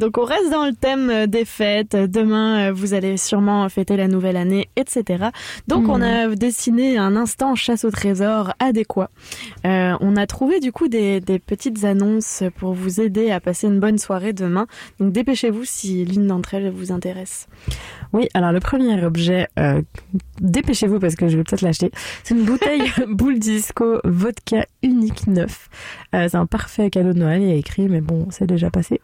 Donc on reste dans le thème euh, des fêtes. Demain, euh, vous allez sûrement fêter la nouvelle année, etc. Donc on a dessiné un instant chasse au trésor adéquat. Euh, on a trouvé du coup des, des petites annonces pour vous aider à passer une bonne soirée demain. Donc dépêchez-vous si l'une d'entre elles vous intéresse. Oui, alors le premier objet, euh, dépêchez-vous parce que je vais peut-être l'acheter. C'est une bouteille boule disco vodka unique neuf. Euh, c'est un parfait cadeau de Noël. Il y a écrit, mais bon, c'est déjà passé.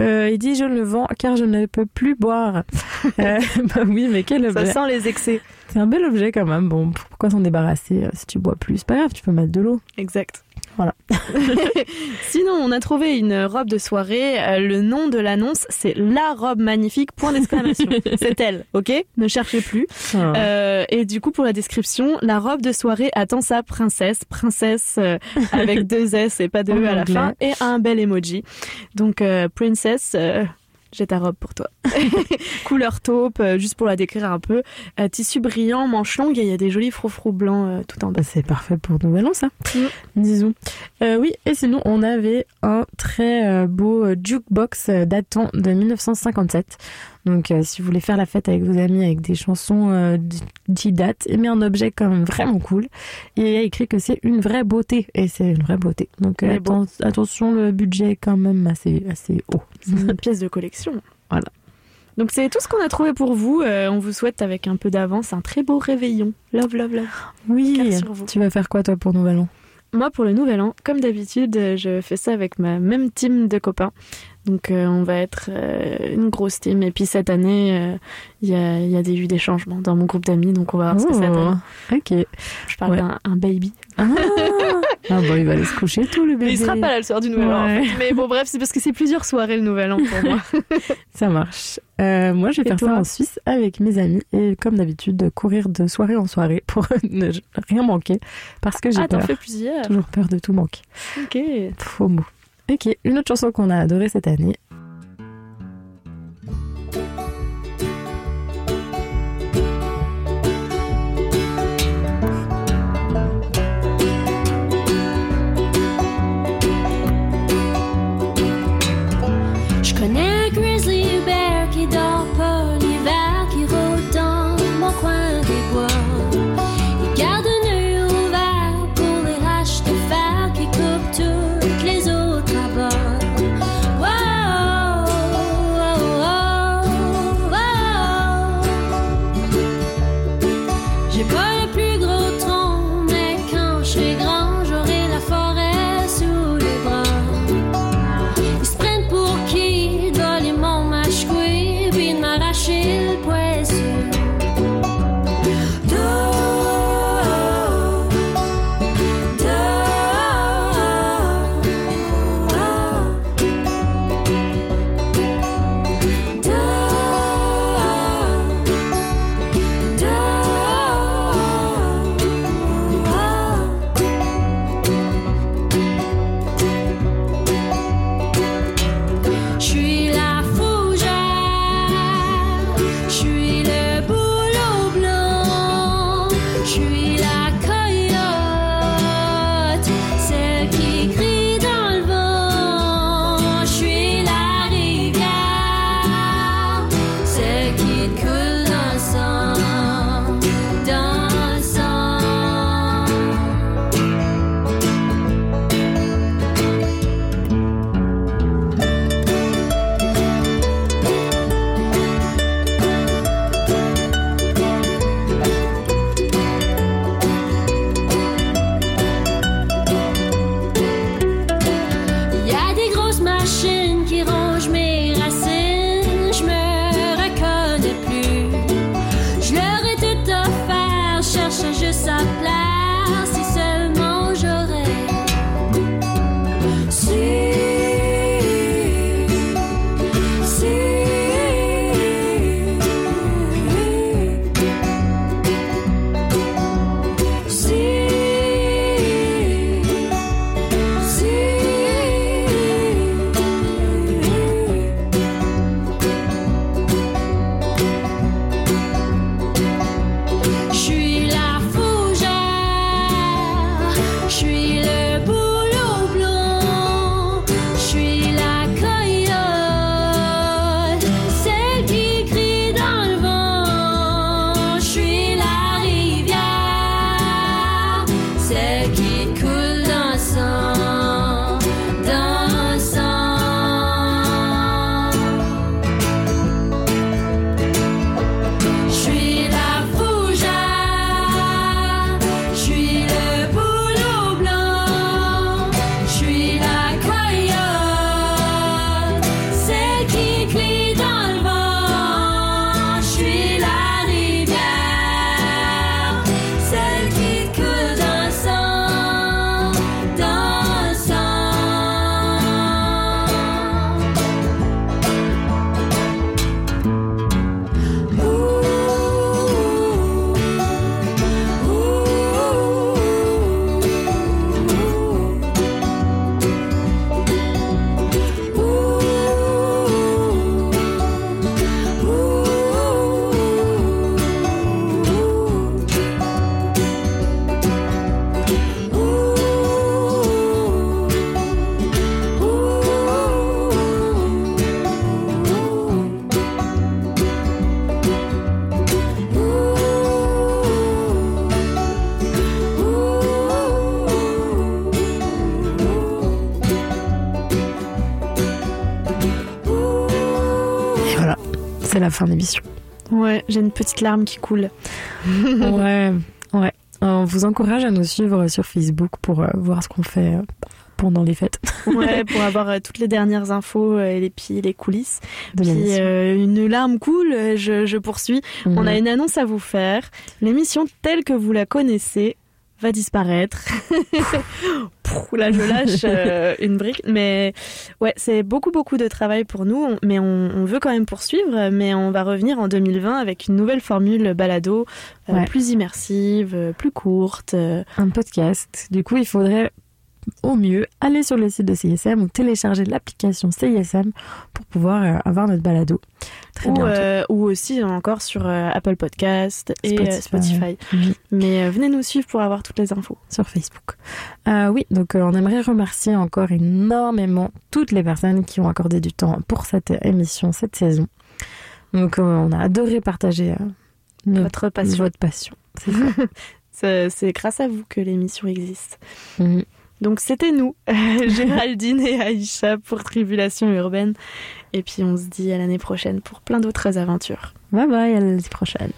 Euh, il dit je le vends car je ne peux plus boire. Euh, bah oui, mais quel Ça objet sent les excès. C'est un bel objet quand même. Bon, pourquoi s'en débarrasser euh, si tu bois plus? C'est pas grave, tu peux mettre de l'eau. Exact. Voilà. Sinon, on a trouvé une robe de soirée. Euh, le nom de l'annonce, c'est la robe magnifique. Point d'exclamation. c'est elle, ok? Ne cherchez plus. Ah. Euh, et du coup, pour la description, la robe de soirée attend sa princesse, princesse euh, avec deux S et pas de En E à la fin, et un bel emoji. Donc, euh, princess. J'ai ta robe pour toi. Couleur taupe, euh, juste pour la décrire un peu. Euh, tissu brillant, manche longue, et il y a des jolis froufrous blancs euh, tout en bas. C'est parfait pour Nouvel An, ça. Disons. Euh, oui, et sinon, on avait un très beau jukebox datant de 1957. Donc, euh, si vous voulez faire la fête avec vos amis avec des chansons euh, d- qui datent, et mais un objet quand même vraiment cool. Et il y a écrit que c'est une vraie beauté. Et c'est une vraie beauté. Donc, euh, atten- attention, le budget est quand même assez, assez haut. C'est une pièce de collection. Voilà. Donc c'est tout ce qu'on a trouvé pour vous. Euh, on vous souhaite avec un peu d'avance un très beau réveillon. Love, love, love. Oui, tu vas faire quoi, toi, pour Nouvel An? Moi, pour le nouvel an, comme d'habitude, je fais ça avec ma même team de copains. Donc euh, on va être euh, une grosse team. Et puis cette année, euh, il y, a, il y a des, eu des changements dans mon groupe d'amis. Donc on va voir ce que ça donne. Oh, Ok. Je parle Ouais. d'un un baby. Ah, ah bah, il va aller se coucher tout, le bébé. Mais il sera pas là le soir du nouvel an. en fait. Mais bon, bref, c'est parce que c'est plusieurs soirées le nouvel an pour moi. Ça marche. Euh, moi, je vais Et faire ça en Suisse avec mes amis et comme d'habitude, courir de soirée en soirée pour ne rien manquer parce que j'ai Ah, t'en peur. fais plusieurs. Toujours peur de tout manquer. Ok. Faux mot. Ok, une autre chanson qu'on a adorée cette année. La fin d'émission. Ouais, j'ai une petite larme qui coule. ouais, ouais. On vous encourage à nous suivre sur Facebook pour euh, voir ce qu'on fait euh, pendant les fêtes. Ouais, pour avoir euh, toutes les dernières infos et les, puis les coulisses. De Puis l'émission. euh, une larme coule, je, je poursuis. On a une annonce à vous faire. L'émission telle que vous la connaissez va disparaître. Là, je lâche euh, une brique. Mais ouais, c'est beaucoup, beaucoup de travail pour nous. On- Mais on, on veut quand même poursuivre. Mais on va revenir en 2020 avec une nouvelle formule balado, euh, Ouais. plus immersive, euh, plus courte. un podcast. Du coup, il faudrait au mieux aller sur le site de CISM ou télécharger l'application CISM pour pouvoir euh, avoir notre balado. Très ou, euh, ou aussi encore sur euh, Apple Podcast et Spotify. Spotify. Oui. Mais venez nous suivre pour avoir toutes les infos. sur Facebook. Oui, donc on aimerait remercier encore énormément toutes les personnes qui ont accordé du temps pour cette émission, cette saison. Donc on a adoré partager notre- Votre passion. votre passion. C'est grâce à vous que l'émission existe. Mhm. Donc c'était nous, Géraldine et Aïcha pour Tribulation Urbaine. Et puis on se dit à l'année prochaine pour plein d'autres aventures. Bye bye, à l'année prochaine.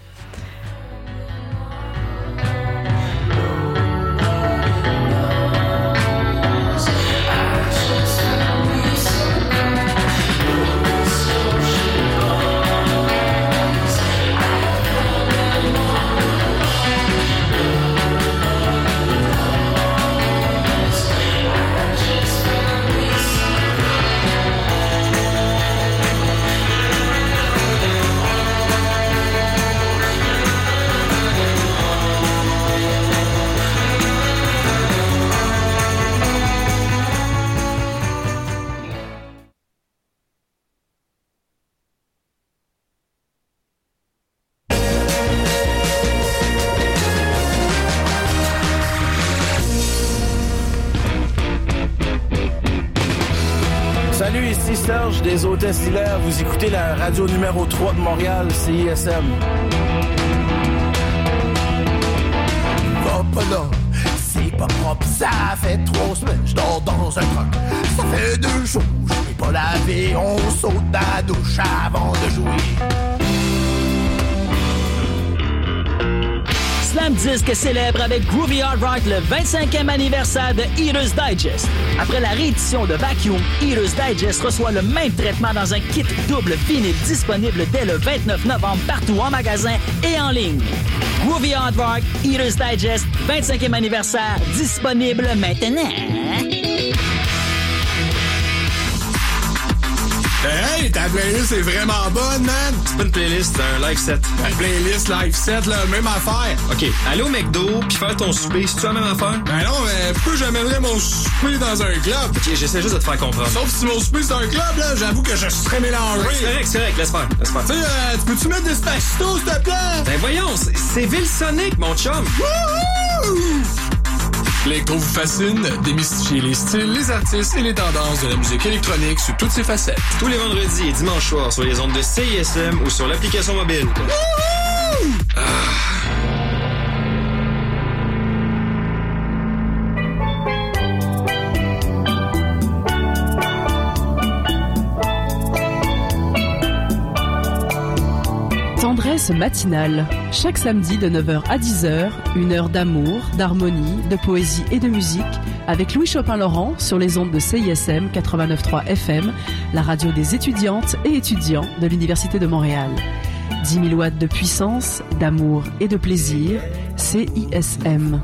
Vous écoutez la radio numéro 3 de Montréal, CISM. Va pas là, c'est pas propre, ça fait trois semaines, je dors dans un truck. Ça fait deux jours, je pas lavé, on saute la douche avant de jouer. Slam Disc célèbre avec Groovy Hard Rock le 25e anniversaire de Eater's Digest. Après la réédition de Vacuum, Eater's Digest reçoit le même traitement dans un kit double vinyle disponible dès le 29 novembre partout en magasin et en ligne. Groovy Hard Rock, Eater's Digest, 25e anniversaire, disponible maintenant. Hey, ta playlist est vraiment bonne, man! C'est pas une playlist, c'est un live set. La playlist live set, là, même affaire. OK, aller au McDo puis faire ton souper, c'est-tu la même affaire? Ben non, mais pourquoi j'amènerais mon souper dans un club? OK, j'essaie juste de te faire comprendre. Sauf si mon souper c'est un club, là, j'avoue que je serais mélangé. Ouais, c'est correct, c'est correct, laisse faire, laisse faire. Tu sais, euh, tu peux-tu mettre Despacito, s'il te plaît? Ben voyons, c'est- c'est Ville-Sonic, mon chum. L'électro vous fascine, démystifier les styles, les artistes et les tendances de la musique électronique sous toutes ses facettes. Tous les vendredis et dimanches soirs sur les ondes de CISM ou sur l'application mobile. Tendresse matinale. Chaque samedi de 9h à 10h, une heure d'amour, d'harmonie, de poésie et de musique avec Louis Chopin-Laurent sur les ondes de CISM 89.3 FM, la radio des étudiantes et étudiants de l'Université de Montréal. 10 000 watts de puissance, d'amour et de plaisir, CISM.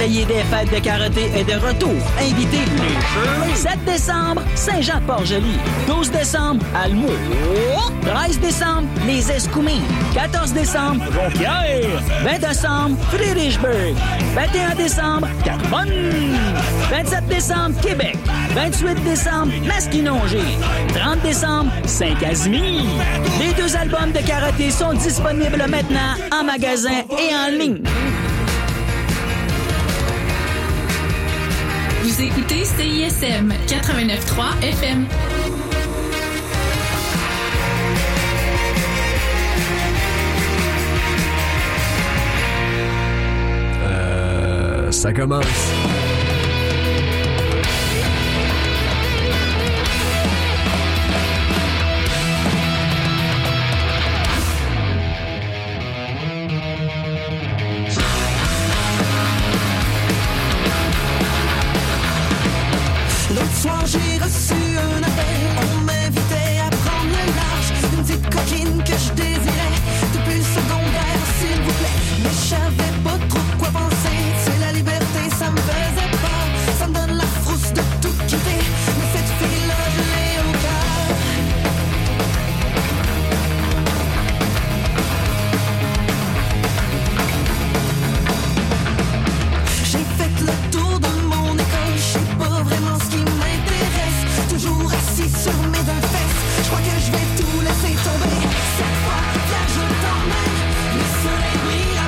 Veillée des fêtes de karaté est de retour. Invitez les 7 décembre, Saint-Jean-Port-Joli. 12 décembre, Almo. 13 décembre, les Escoumins. 14 décembre, Jonquière. 20 décembre, Friedrichsburg. 21 décembre, Carbonne. 27 décembre, Québec. 28 décembre, Masquinongé. 30 décembre, Saint-Casimir. Les deux albums de karaté sont disponibles maintenant en magasin et en ligne. Vous écoutez CISM 89.3 FM. Euh, ça commence.